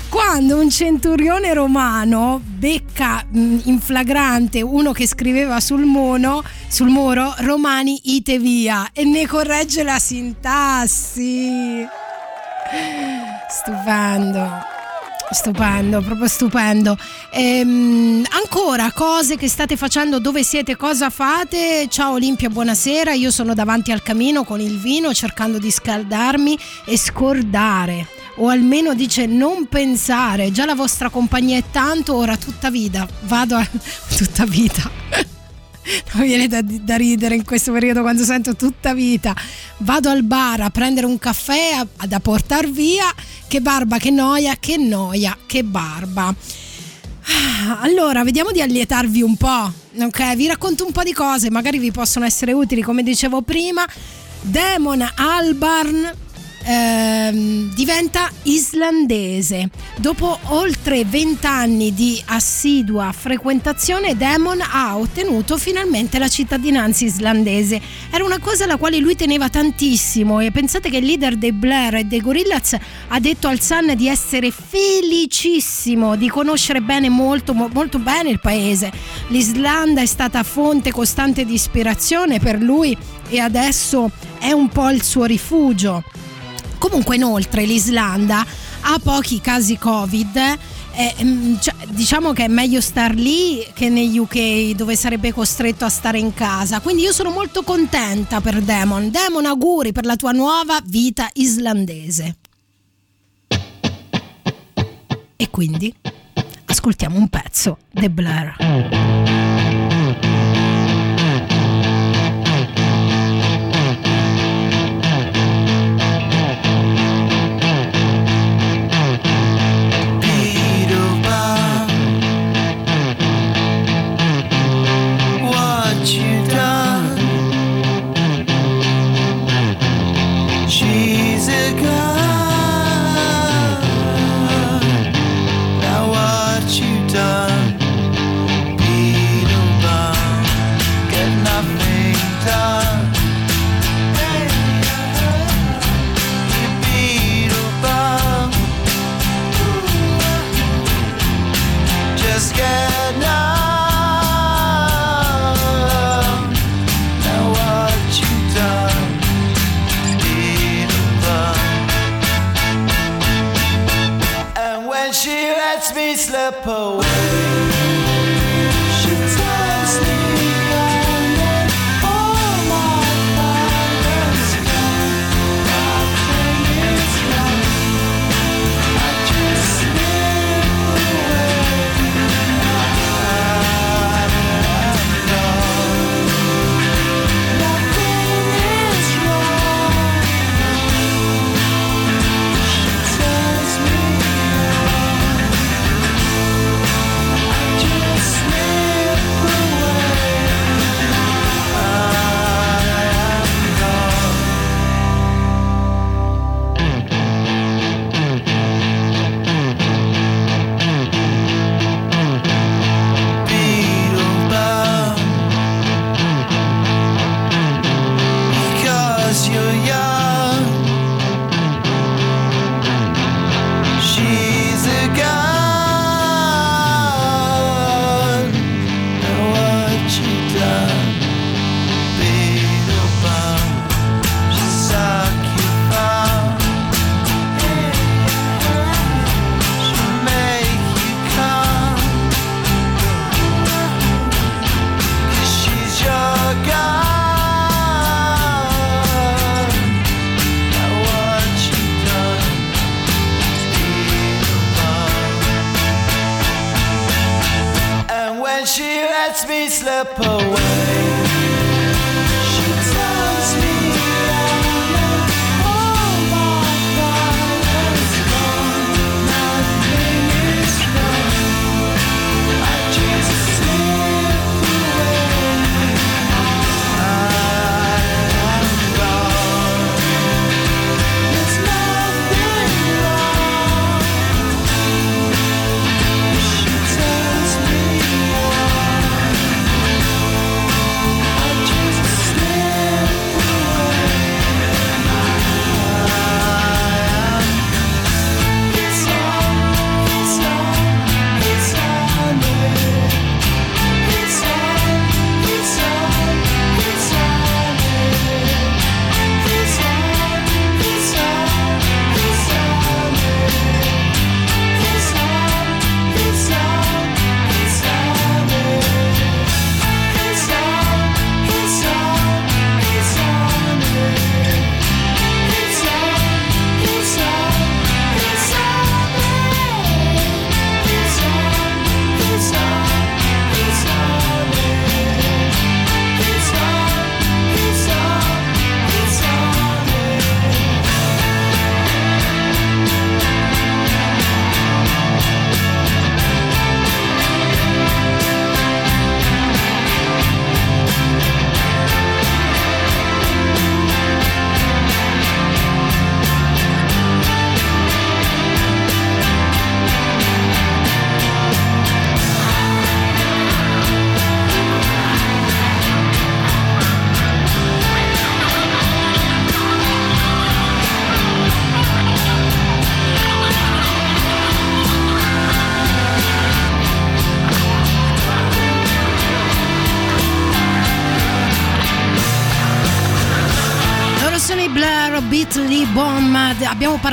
Quando un centurione romano becca mh, in flagrante uno che scriveva sul, mono, sul muro Romani ite via e ne corregge la sintassi. Stupendo. Stupendo, proprio stupendo. Ehm, ancora cose che state facendo, dove siete, cosa fate? Ciao Olimpia, buonasera. Io sono davanti al camino con il vino cercando di scaldarmi e scordare. O almeno dice non pensare, già la vostra compagnia è tanto, ora tutta vita. Vado a tutta vita. Non viene da, da ridere in questo periodo quando sento tutta vita. Vado al bar a prendere un caffè da portar via. Che barba, che noia, che noia, che barba. Ah, Allora, vediamo di allietarvi un po'. Ok, vi racconto un po' di cose, magari vi possono essere utili, come dicevo prima. Damon Albarn ehm, diventa islandese. Dopo oltre 20 anni di assidua frequentazione, Damon ha ottenuto finalmente la cittadinanza islandese. Era una cosa alla quale lui teneva tantissimo e pensate che il leader dei Blair e dei Gorillaz ha detto al Sun di essere felicissimo di conoscere bene molto mo- molto bene il paese. L'Islanda è stata fonte costante di ispirazione per lui e adesso è un po' il suo rifugio. Comunque inoltre l'Islanda ha pochi casi Covid. eh, mm, cioè, diciamo che è meglio star lì che negli UK dove sarebbe costretto a stare in casa. Quindi io sono molto contenta per Demon. Demon, auguri per la tua nuova vita islandese. E quindi ascoltiamo un pezzo, The Blur.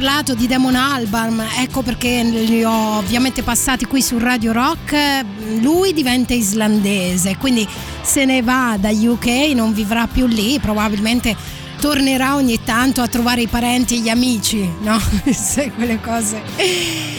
Parlato di Demon Albarn, ecco perché li ho ovviamente passati qui su Radio Rock. Lui diventa islandese, quindi se ne va da UK, non vivrà più lì, probabilmente tornerà ogni tanto a trovare i parenti e gli amici, no? Sai quelle cose.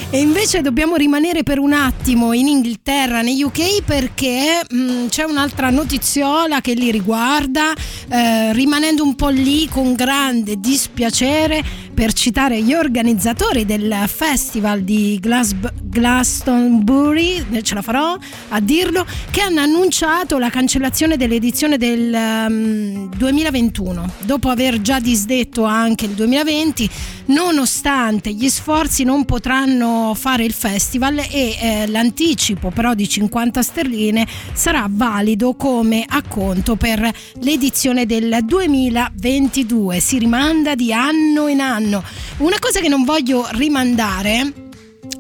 E invece dobbiamo rimanere per un attimo in Inghilterra, negli UK, perché mh, c'è un'altra notiziola che li riguarda, eh, rimanendo un po' lì con grande dispiacere per citare gli organizzatori del festival di Glasb- Glastonbury, eh, ce la farò a dirlo, che hanno annunciato la cancellazione dell'edizione del ehm, 2021, dopo aver già disdetto anche il 2020, nonostante gli sforzi non potranno fare il festival e eh, l'anticipo però di 50 sterline sarà valido come acconto per l'edizione del 2022. Si rimanda di anno in anno. Una cosa che non voglio rimandare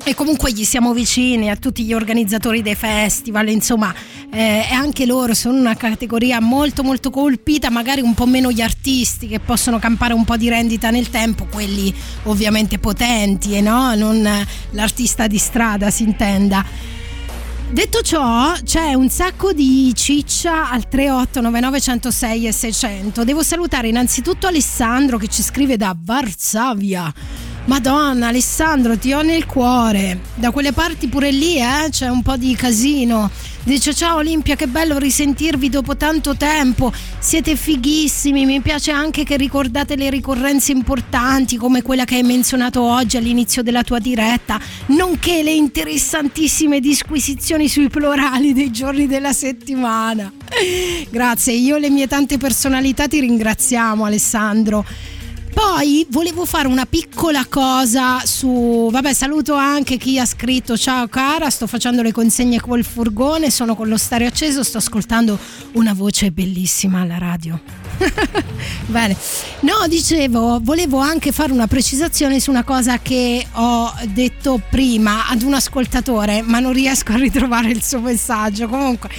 e comunque gli siamo vicini a tutti gli organizzatori dei festival, insomma, eh, anche loro sono una categoria molto molto colpita, magari un po' meno gli artisti che possono campare un po' di rendita nel tempo, quelli ovviamente potenti e no, non l'artista di strada si intenda. Detto ciò, c'è un sacco di ciccia al 3899 106 e 600. Devo salutare innanzitutto Alessandro che ci scrive da Varsavia. Madonna, Alessandro, ti ho nel cuore. Da quelle parti pure lì, eh, c'è un po' di casino. Dice ciao Olimpia, che bello risentirvi dopo tanto tempo. Siete fighissimi, mi piace anche che ricordate le ricorrenze importanti come quella che hai menzionato oggi all'inizio della tua diretta, nonché le interessantissime disquisizioni sui plurali dei giorni della settimana. Grazie, io e le mie tante personalità ti ringraziamo Alessandro. Poi volevo fare una piccola cosa su. Vabbè, saluto anche chi ha scritto: Ciao cara, sto facendo le consegne col furgone, sono con lo stereo acceso, sto ascoltando una voce bellissima alla radio. Bene, no, dicevo, volevo anche fare una precisazione su una cosa che ho detto prima ad un ascoltatore, ma non riesco a ritrovare il suo messaggio. Comunque,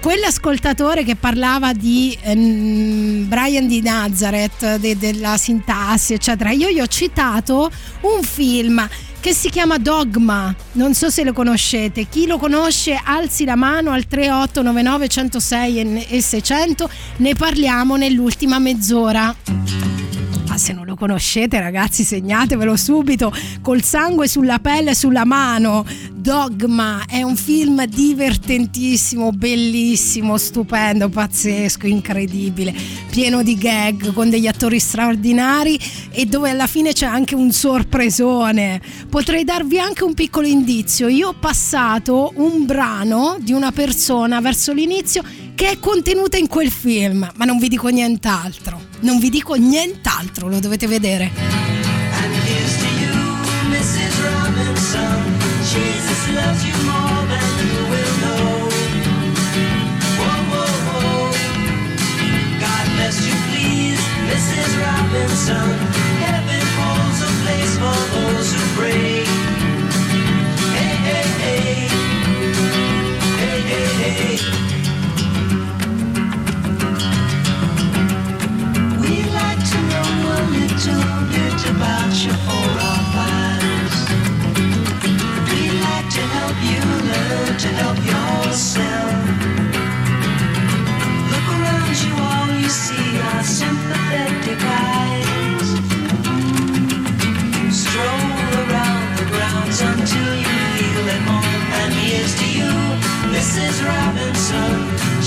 quell'ascoltatore che parlava di ehm, Brian di Nazareth, de- della sintassi, eccetera, io gli ho citato un film che si chiama Dogma, non so se lo conoscete, chi lo conosce alzi la mano al 3899 106 e 600, ne parliamo nell'ultima mezz'ora. Se non lo conoscete ragazzi segnatevelo subito, col sangue sulla pelle e sulla mano. Dogma è un film divertentissimo, bellissimo, stupendo, pazzesco, incredibile, pieno di gag con degli attori straordinari e dove alla fine c'è anche un sorpresone. Potrei darvi anche un piccolo indizio. Io ho passato un brano di una persona verso l'inizio che è contenuta in quel film, ma non vi dico nient'altro. Non vi dico nient'altro, lo dovete vedere. Mrs. Robinson.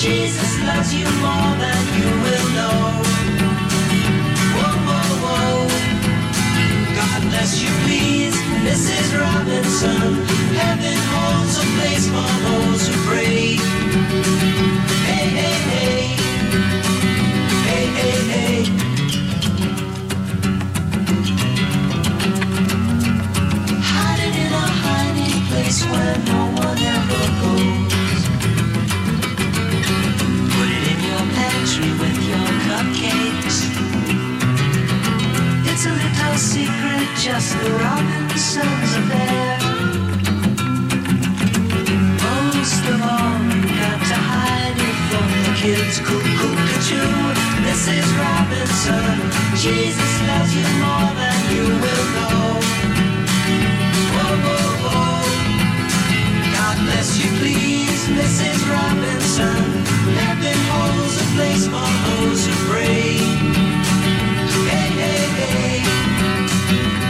Jesus loves you more than you will know. God bless you, please, Mrs. Robinson. Heaven holds a place for those who pray. Secret, just the Robinsons affair. Most of all, you got to hide it from the kids. Cuckoo, cuckoo, Mrs. Robinson. Jesus loves you more than you will know. Whoa, whoa, whoa. God bless you, please, Mrs. Robinson. Heaven holds a place for those who pray. Hey, hey, hey.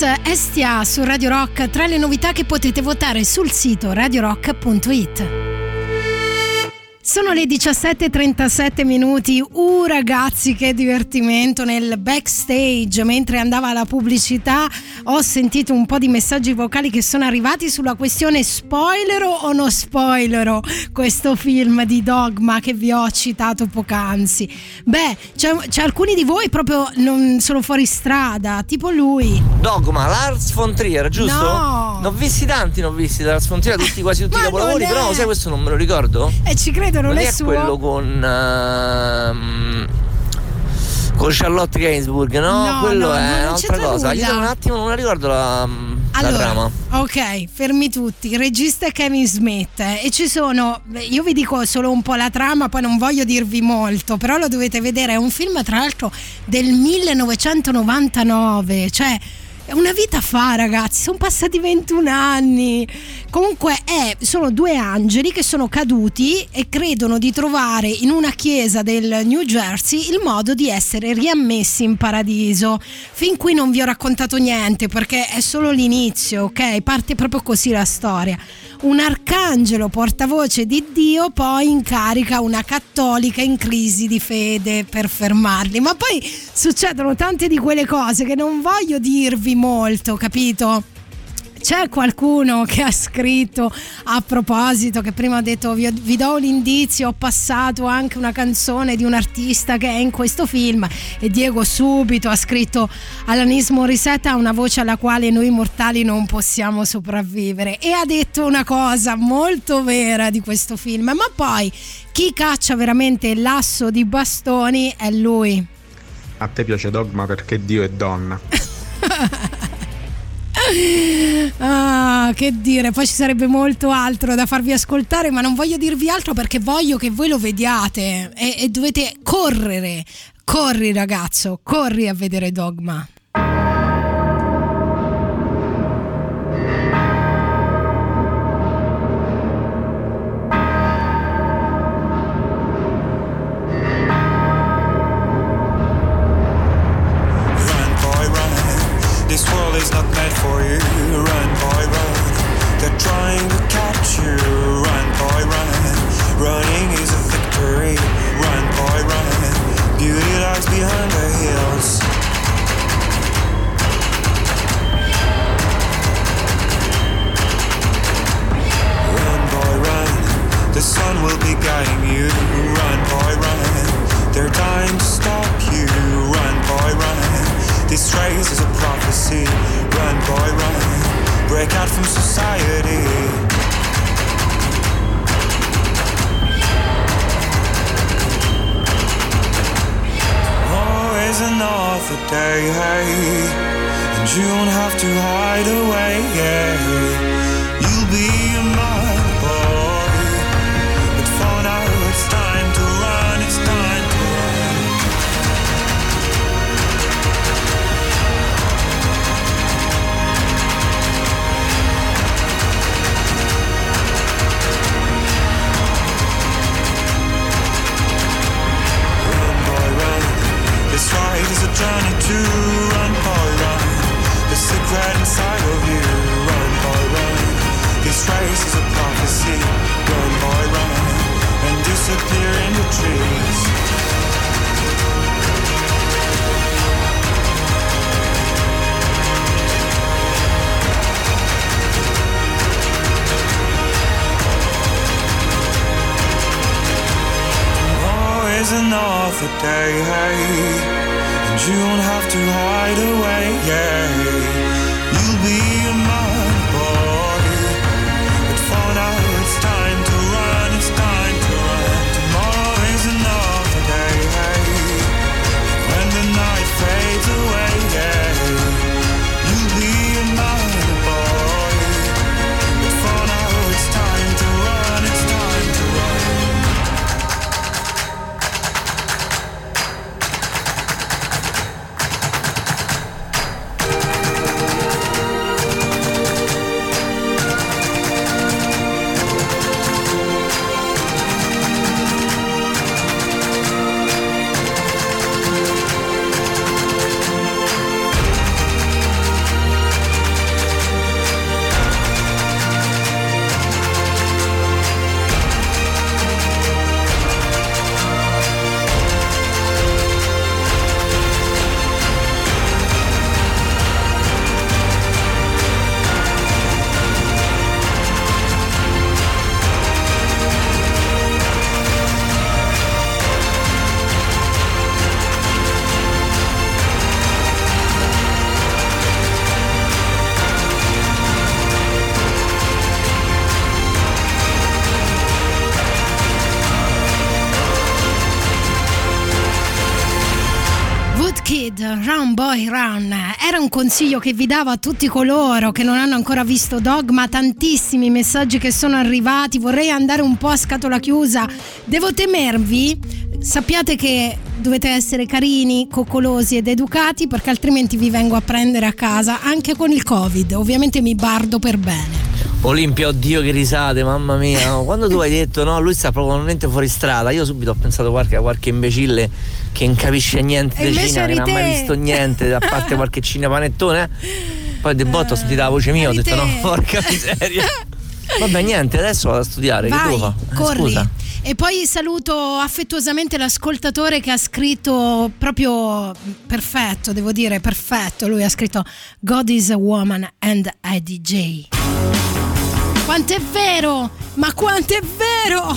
Estia su Radio Rock tra le novità che potete votare sul sito radiorock.it. Sono le 17.37 minuti. Uh, ragazzi, che divertimento nel backstage. Mentre andava la pubblicità, ho sentito un po' di messaggi vocali che sono arrivati sulla questione spoilero o no spoilero questo film di Dogma che vi ho citato poc'anzi. Beh, c'è, c'è alcuni di voi proprio non sono fuori strada, tipo lui. Dogma, Lars von Trier, giusto? No. Ne ho visti tanti, ne ho visti da Lars von Trier, tutti, quasi tutti i capolavori, non però sai questo non me lo ricordo? E ci credo, non, è, è suo. quello con ehm, con Charlotte Gainsbourg, no? No, quello no, è un'altra cosa. Io nulla. un attimo non la ricordo la, Allora, trama. ok, fermi tutti. Il regista è Kevin Smith eh, e ci sono, io vi dico solo un po' la trama, poi non voglio dirvi molto, però lo dovete vedere. È un film, tra l'altro, del 1999, cioè. È una vita fa, ragazzi, sono passati 21 anni. Comunque è, sono due angeli che sono caduti e credono di trovare in una chiesa del New Jersey il modo di essere riammessi in paradiso. Fin qui non vi ho raccontato niente perché è solo l'inizio, ok? Parte proprio così la storia. Un arcangelo portavoce di Dio poi incarica una cattolica in crisi di fede per fermarli. Ma poi succedono tante di quelle cose che non voglio dirvi molto, capito? C'è qualcuno che ha scritto a proposito che prima ho detto vi, vi, do un indizio, ho passato anche una canzone di un artista che è in questo film e Diego subito ha scritto Alanis Morissette ha una voce alla quale noi mortali non possiamo sopravvivere e ha detto una cosa molto vera di questo film, ma poi chi caccia veramente l'asso di bastoni è lui. A te piace Dogma perché Dio è donna. Ah, che dire, poi ci sarebbe molto altro da farvi ascoltare, ma non voglio dirvi altro perché voglio che voi lo vediate e, e dovete correre. Corri ragazzo, corri a vedere Dogma. This race is a prophecy. Run, boy, run. Break out from society. Always another day, hey. And you don't have to hide away, yeah. This is a journey to run, boy, run. The secret inside of you, run, boy, run. This race is a prophecy, run, boy, run. And disappear in the trees. Always another day, you don't have to hide away, yeah. You'll be consiglio che vi davo a tutti coloro che non hanno ancora visto Dogma, tantissimi messaggi che sono arrivati, vorrei andare un po' a scatola chiusa, devo temervi, sappiate che dovete essere carini, coccolosi ed educati perché altrimenti vi vengo a prendere a casa anche con il covid, ovviamente mi bardo per bene. Olimpia, oddio che risate, mamma mia. Quando tu hai detto no, lui sta proprio veramente fuori strada, io subito ho pensato qualche, a qualche imbecille che non capisce niente di cinema, che non ha mai visto niente, a parte qualche cinepanettone. eh. Poi de botto ho sentito la voce mia, ho detto no, porca miseria. Vabbè, niente, adesso vado a studiare, che Vai, devo fare? Eh, corri. Scusa. E poi saluto affettuosamente l'ascoltatore che ha scritto proprio perfetto, devo dire perfetto. Lui ha scritto God is a woman and a DJ. Quanto è vero! Ma quanto è vero!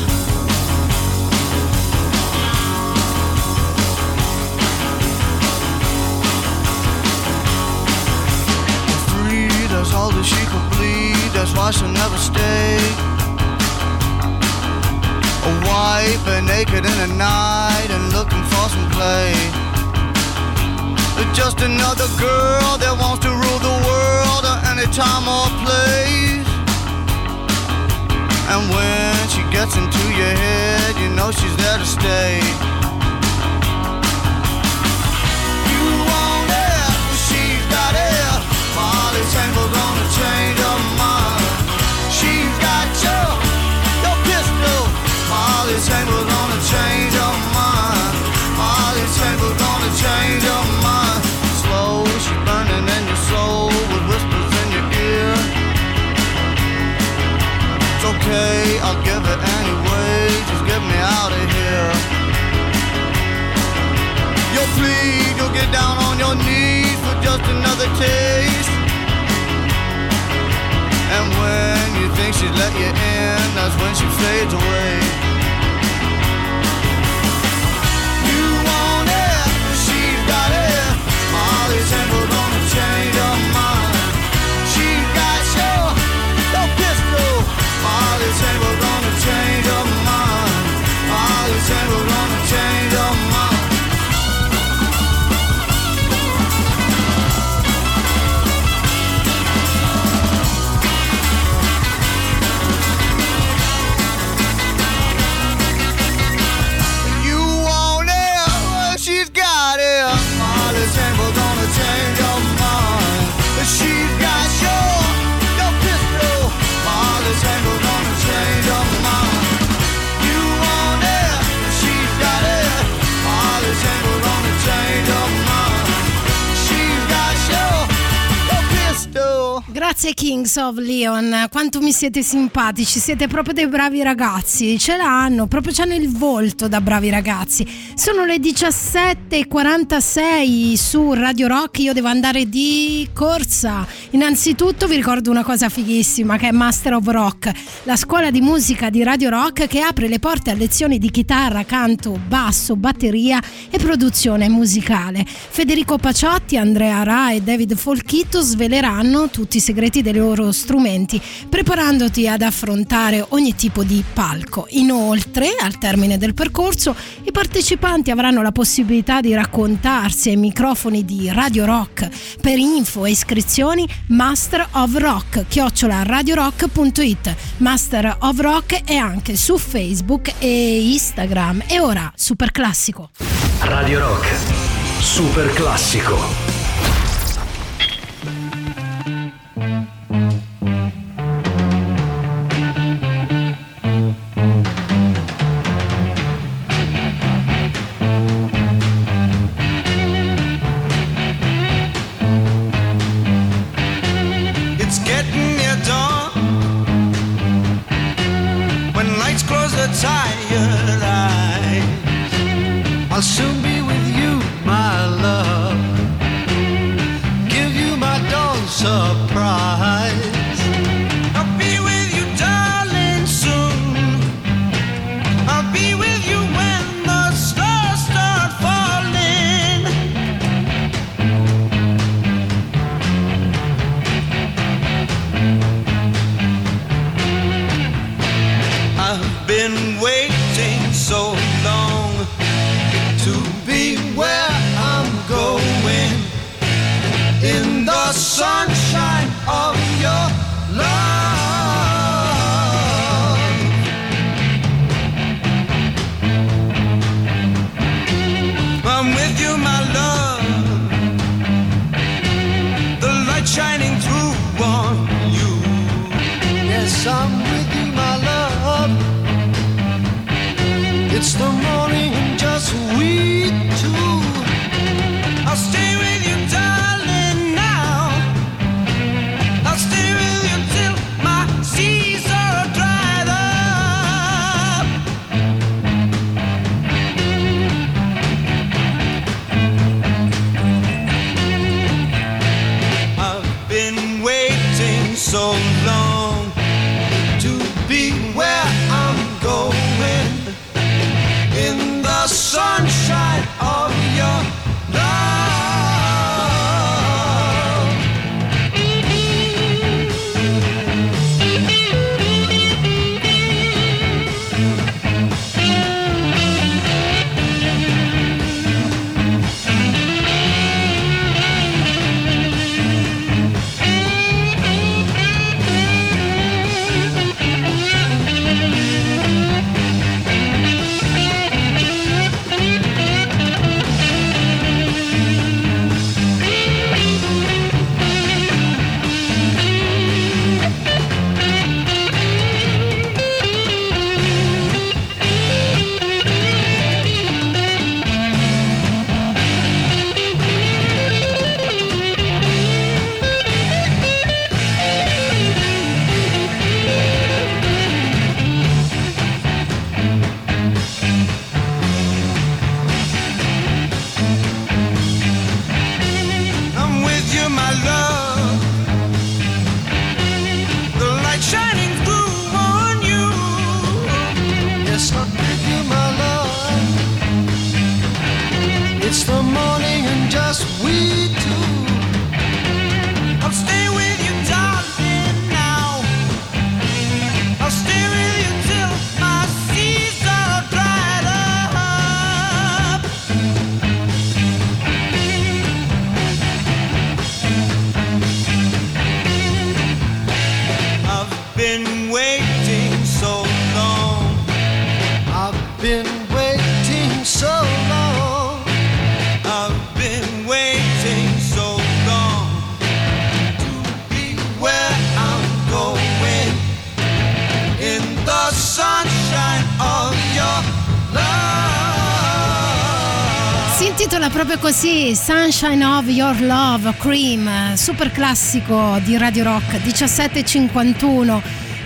that's all that she could bleed, that's why she'll never stay. A white but naked in the night and looking for some play. Just another girl that wants to rule the world at any time or place. And when she gets into your head, you know she's there to stay. You want it, she's got it. Molly Tangle's I'll give it anyway. Just get me out of here. You'll plead, you'll get down on your knees for just another taste. And when you think she's let you in, that's when she fades away. music Kings of Leon, quanto mi siete simpatici, siete proprio dei bravi ragazzi, ce l'hanno, proprio c'hanno il volto da bravi ragazzi. Sono le 17.46 su Radio Rock, io devo andare di corsa. Innanzitutto vi ricordo una cosa fighissima che è Master of Rock, la scuola di musica di Radio Rock che apre le porte a lezioni di chitarra, canto, basso, batteria e produzione musicale. Federico Paciotti, Andrea Ra e David Folchito sveleranno tutti i segreti dei loro strumenti, preparandoti ad affrontare ogni tipo di palco. Inoltre, al termine del percorso, i partecipanti avranno la possibilità di raccontarsi ai microfoni di Radio Rock. Per info e iscrizioni, Master of Rock, chiocciola radiorock.it. Master of Rock è anche su Facebook e Instagram. E ora, super classico. Radio Rock. Super classico. Tired eyes, I'll soon be proprio così Sunshine of Your Love Cream, super classico di Radio Rock 1751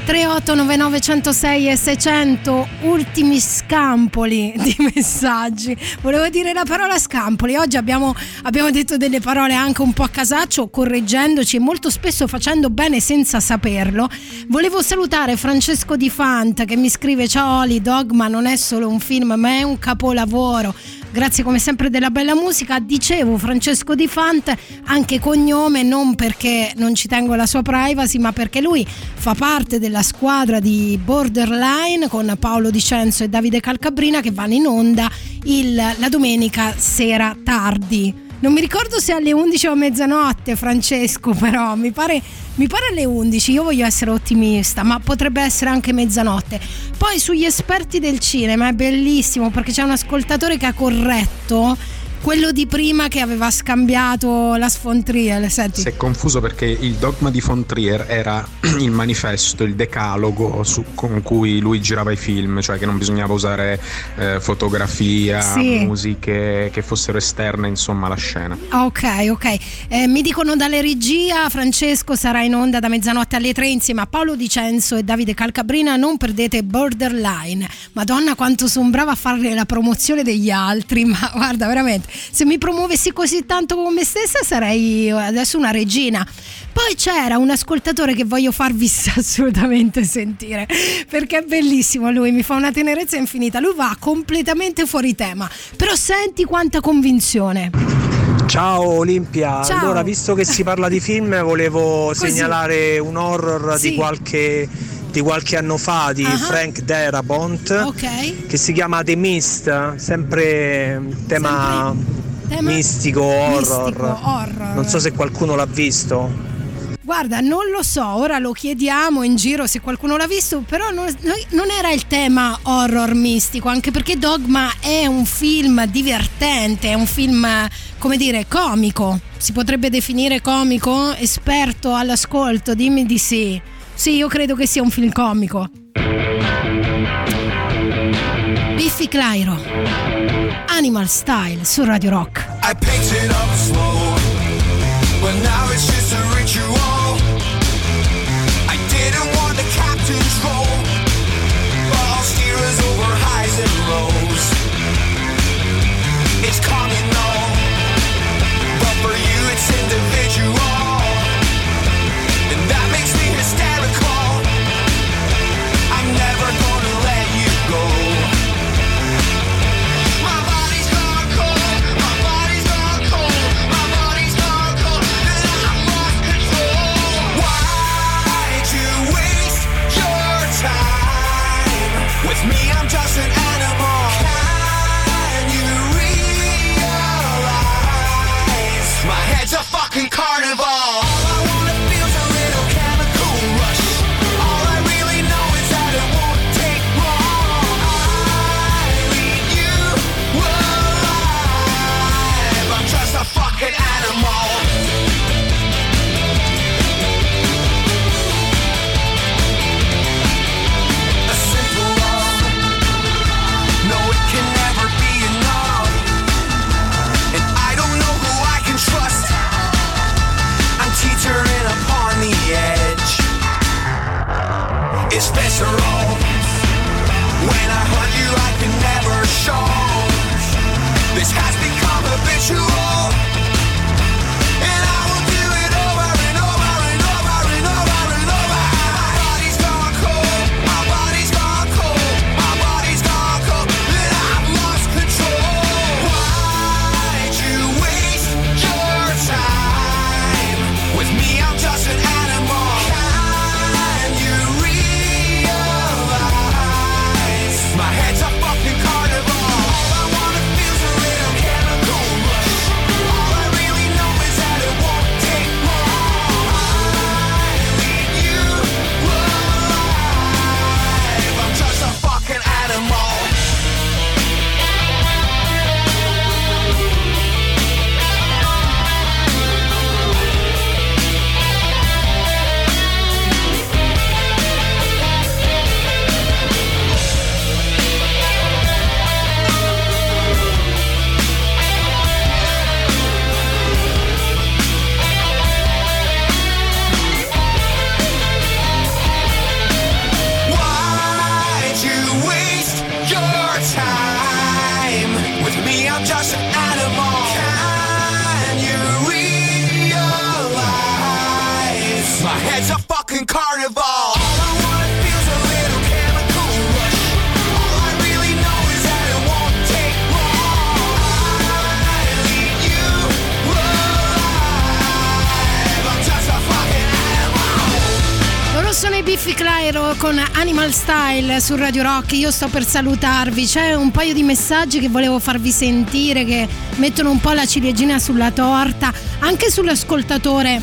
3899 106 e 600 ultimi scampoli di messaggi. Volevo dire la parola scampoli. Oggi abbiamo, abbiamo detto delle parole anche un po' a casaccio correggendoci e molto spesso facendo bene senza saperlo. Volevo salutare Francesco Di Fant che mi scrive ciao Oli Dogma non è solo un film ma è un capolavoro Grazie come sempre della bella musica. Dicevo Francesco Di Fant, anche cognome, non perché non ci tengo alla sua privacy, ma perché lui fa parte della squadra di Borderline con Paolo Dicenzo e Davide Calcabrina che vanno in onda il- la domenica sera tardi. Non mi ricordo se alle 11 o a mezzanotte, Francesco, però mi pare, mi pare alle 11. Io voglio essere ottimista, ma potrebbe essere anche mezzanotte. Poi sugli esperti del cinema è bellissimo perché c'è un ascoltatore che ha corretto quello di prima che aveva scambiato la sfontriel. Senti. Si è confuso perché il dogma di von Trier era il manifesto, il decalogo su- con cui lui girava i film, cioè che non bisognava usare eh, fotografia, Sì. musiche che fossero esterne insomma alla scena. Ok, ok. Eh, mi dicono dalle regia, Francesco sarà in onda da mezzanotte alle 3 insieme a Paolo Dicenzo e Davide Calcabrina. Non perdete Borderline. Madonna, quanto sono brava a fare la promozione degli altri. Ma guarda, veramente, se mi promuovessi così tanto con me stessa sarei adesso una regina. Poi c'era un ascoltatore che voglio farvi assolutamente sentire perché è bellissimo lui, mi fa una tenerezza infinita. Lui va completamente fuori tema, però senti quanta convinzione. Ciao Olimpia, Ciao. allora visto che si parla di film volevo Così. segnalare un horror Sì. di, qualche, di qualche anno fa di Ah. Frank Darabont Ok. che si chiama The Mist, sempre tema, Tema mistico, horror. mistico, horror. Non so se qualcuno l'ha visto. Guarda, non lo so, ora lo chiediamo in giro se qualcuno l'ha visto, però non, non era il tema horror mistico, anche perché Dogma è un film divertente, è un film, come dire, comico. Si potrebbe definire comico? Esperto all'ascolto, dimmi di sì. Sì, io credo che sia un film comico. Biffy Clyro. Animal Style su Radio Rock. I picked it up slow, sono i Biffy Clyro con Animal Style su Radio Rock. Io sto per salutarvi. C'è un paio di messaggi che volevo farvi sentire che mettono un po' la ciliegina sulla torta. Anche sull'ascoltatore.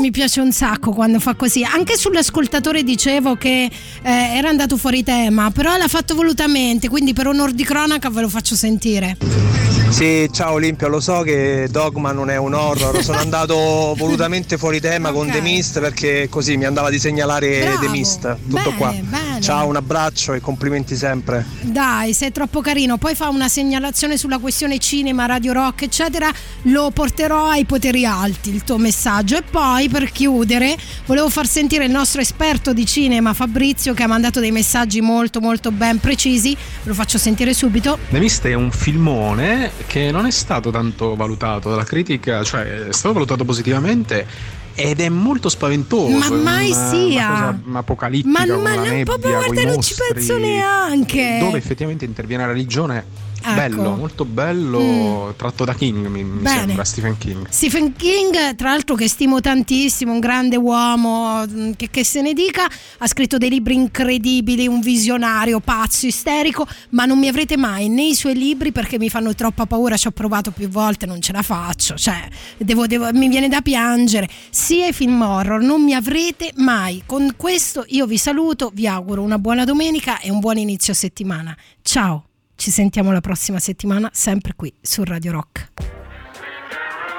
Mi piace un sacco quando fa così. Anche sull'ascoltatore dicevo che eh, era andato fuori tema, però l'ha fatto volutamente, quindi per onor di cronaca ve lo faccio sentire. Sì, ciao Olimpia, lo so che Dogma non è un horror, sono andato volutamente fuori tema con The Mist perché così mi andava di segnalare Bravo, The Mist. Tutto bene, qua. bene. Ciao, un abbraccio e complimenti sempre. Dai, sei troppo carino. Poi fa una segnalazione sulla questione cinema, radio rock, eccetera. Lo porterò ai poteri alti il tuo messaggio. E poi, per chiudere, volevo far sentire il nostro esperto di cinema, Fabrizio, che ha mandato dei messaggi molto, molto ben precisi. Ve lo faccio sentire subito. The Mist è un filmone che non è stato tanto valutato dalla critica, cioè è stato valutato positivamente ed è molto spaventoso. Ma mai una- sia. Una cosa apocalittica Ma, ma non, nebbia, proprio, guarda, non ci penso neanche. Dove effettivamente interviene la religione. Ecco. Bello, molto bello, tratto da King, mi, mi sembra, Stephen King. Stephen King, tra l'altro che stimo tantissimo, un grande uomo, mm, che, che se ne dica, ha scritto dei libri incredibili, un visionario pazzo, isterico, ma non mi avrete mai nei suoi libri perché mi fanno troppa paura, ci ho provato più volte, non ce la faccio, cioè devo- devo- mi viene da piangere, sia i film horror, non mi avrete mai. Con questo io vi saluto, vi auguro una buona domenica e un buon inizio settimana. Ciao, ci sentiamo la prossima settimana, sempre qui su Radio Rock.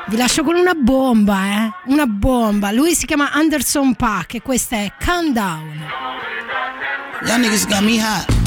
Vi lascio con una bomba, eh? Una bomba. Lui si chiama Anderson Pack e questa è Countdown. Y'all niggas got me hot.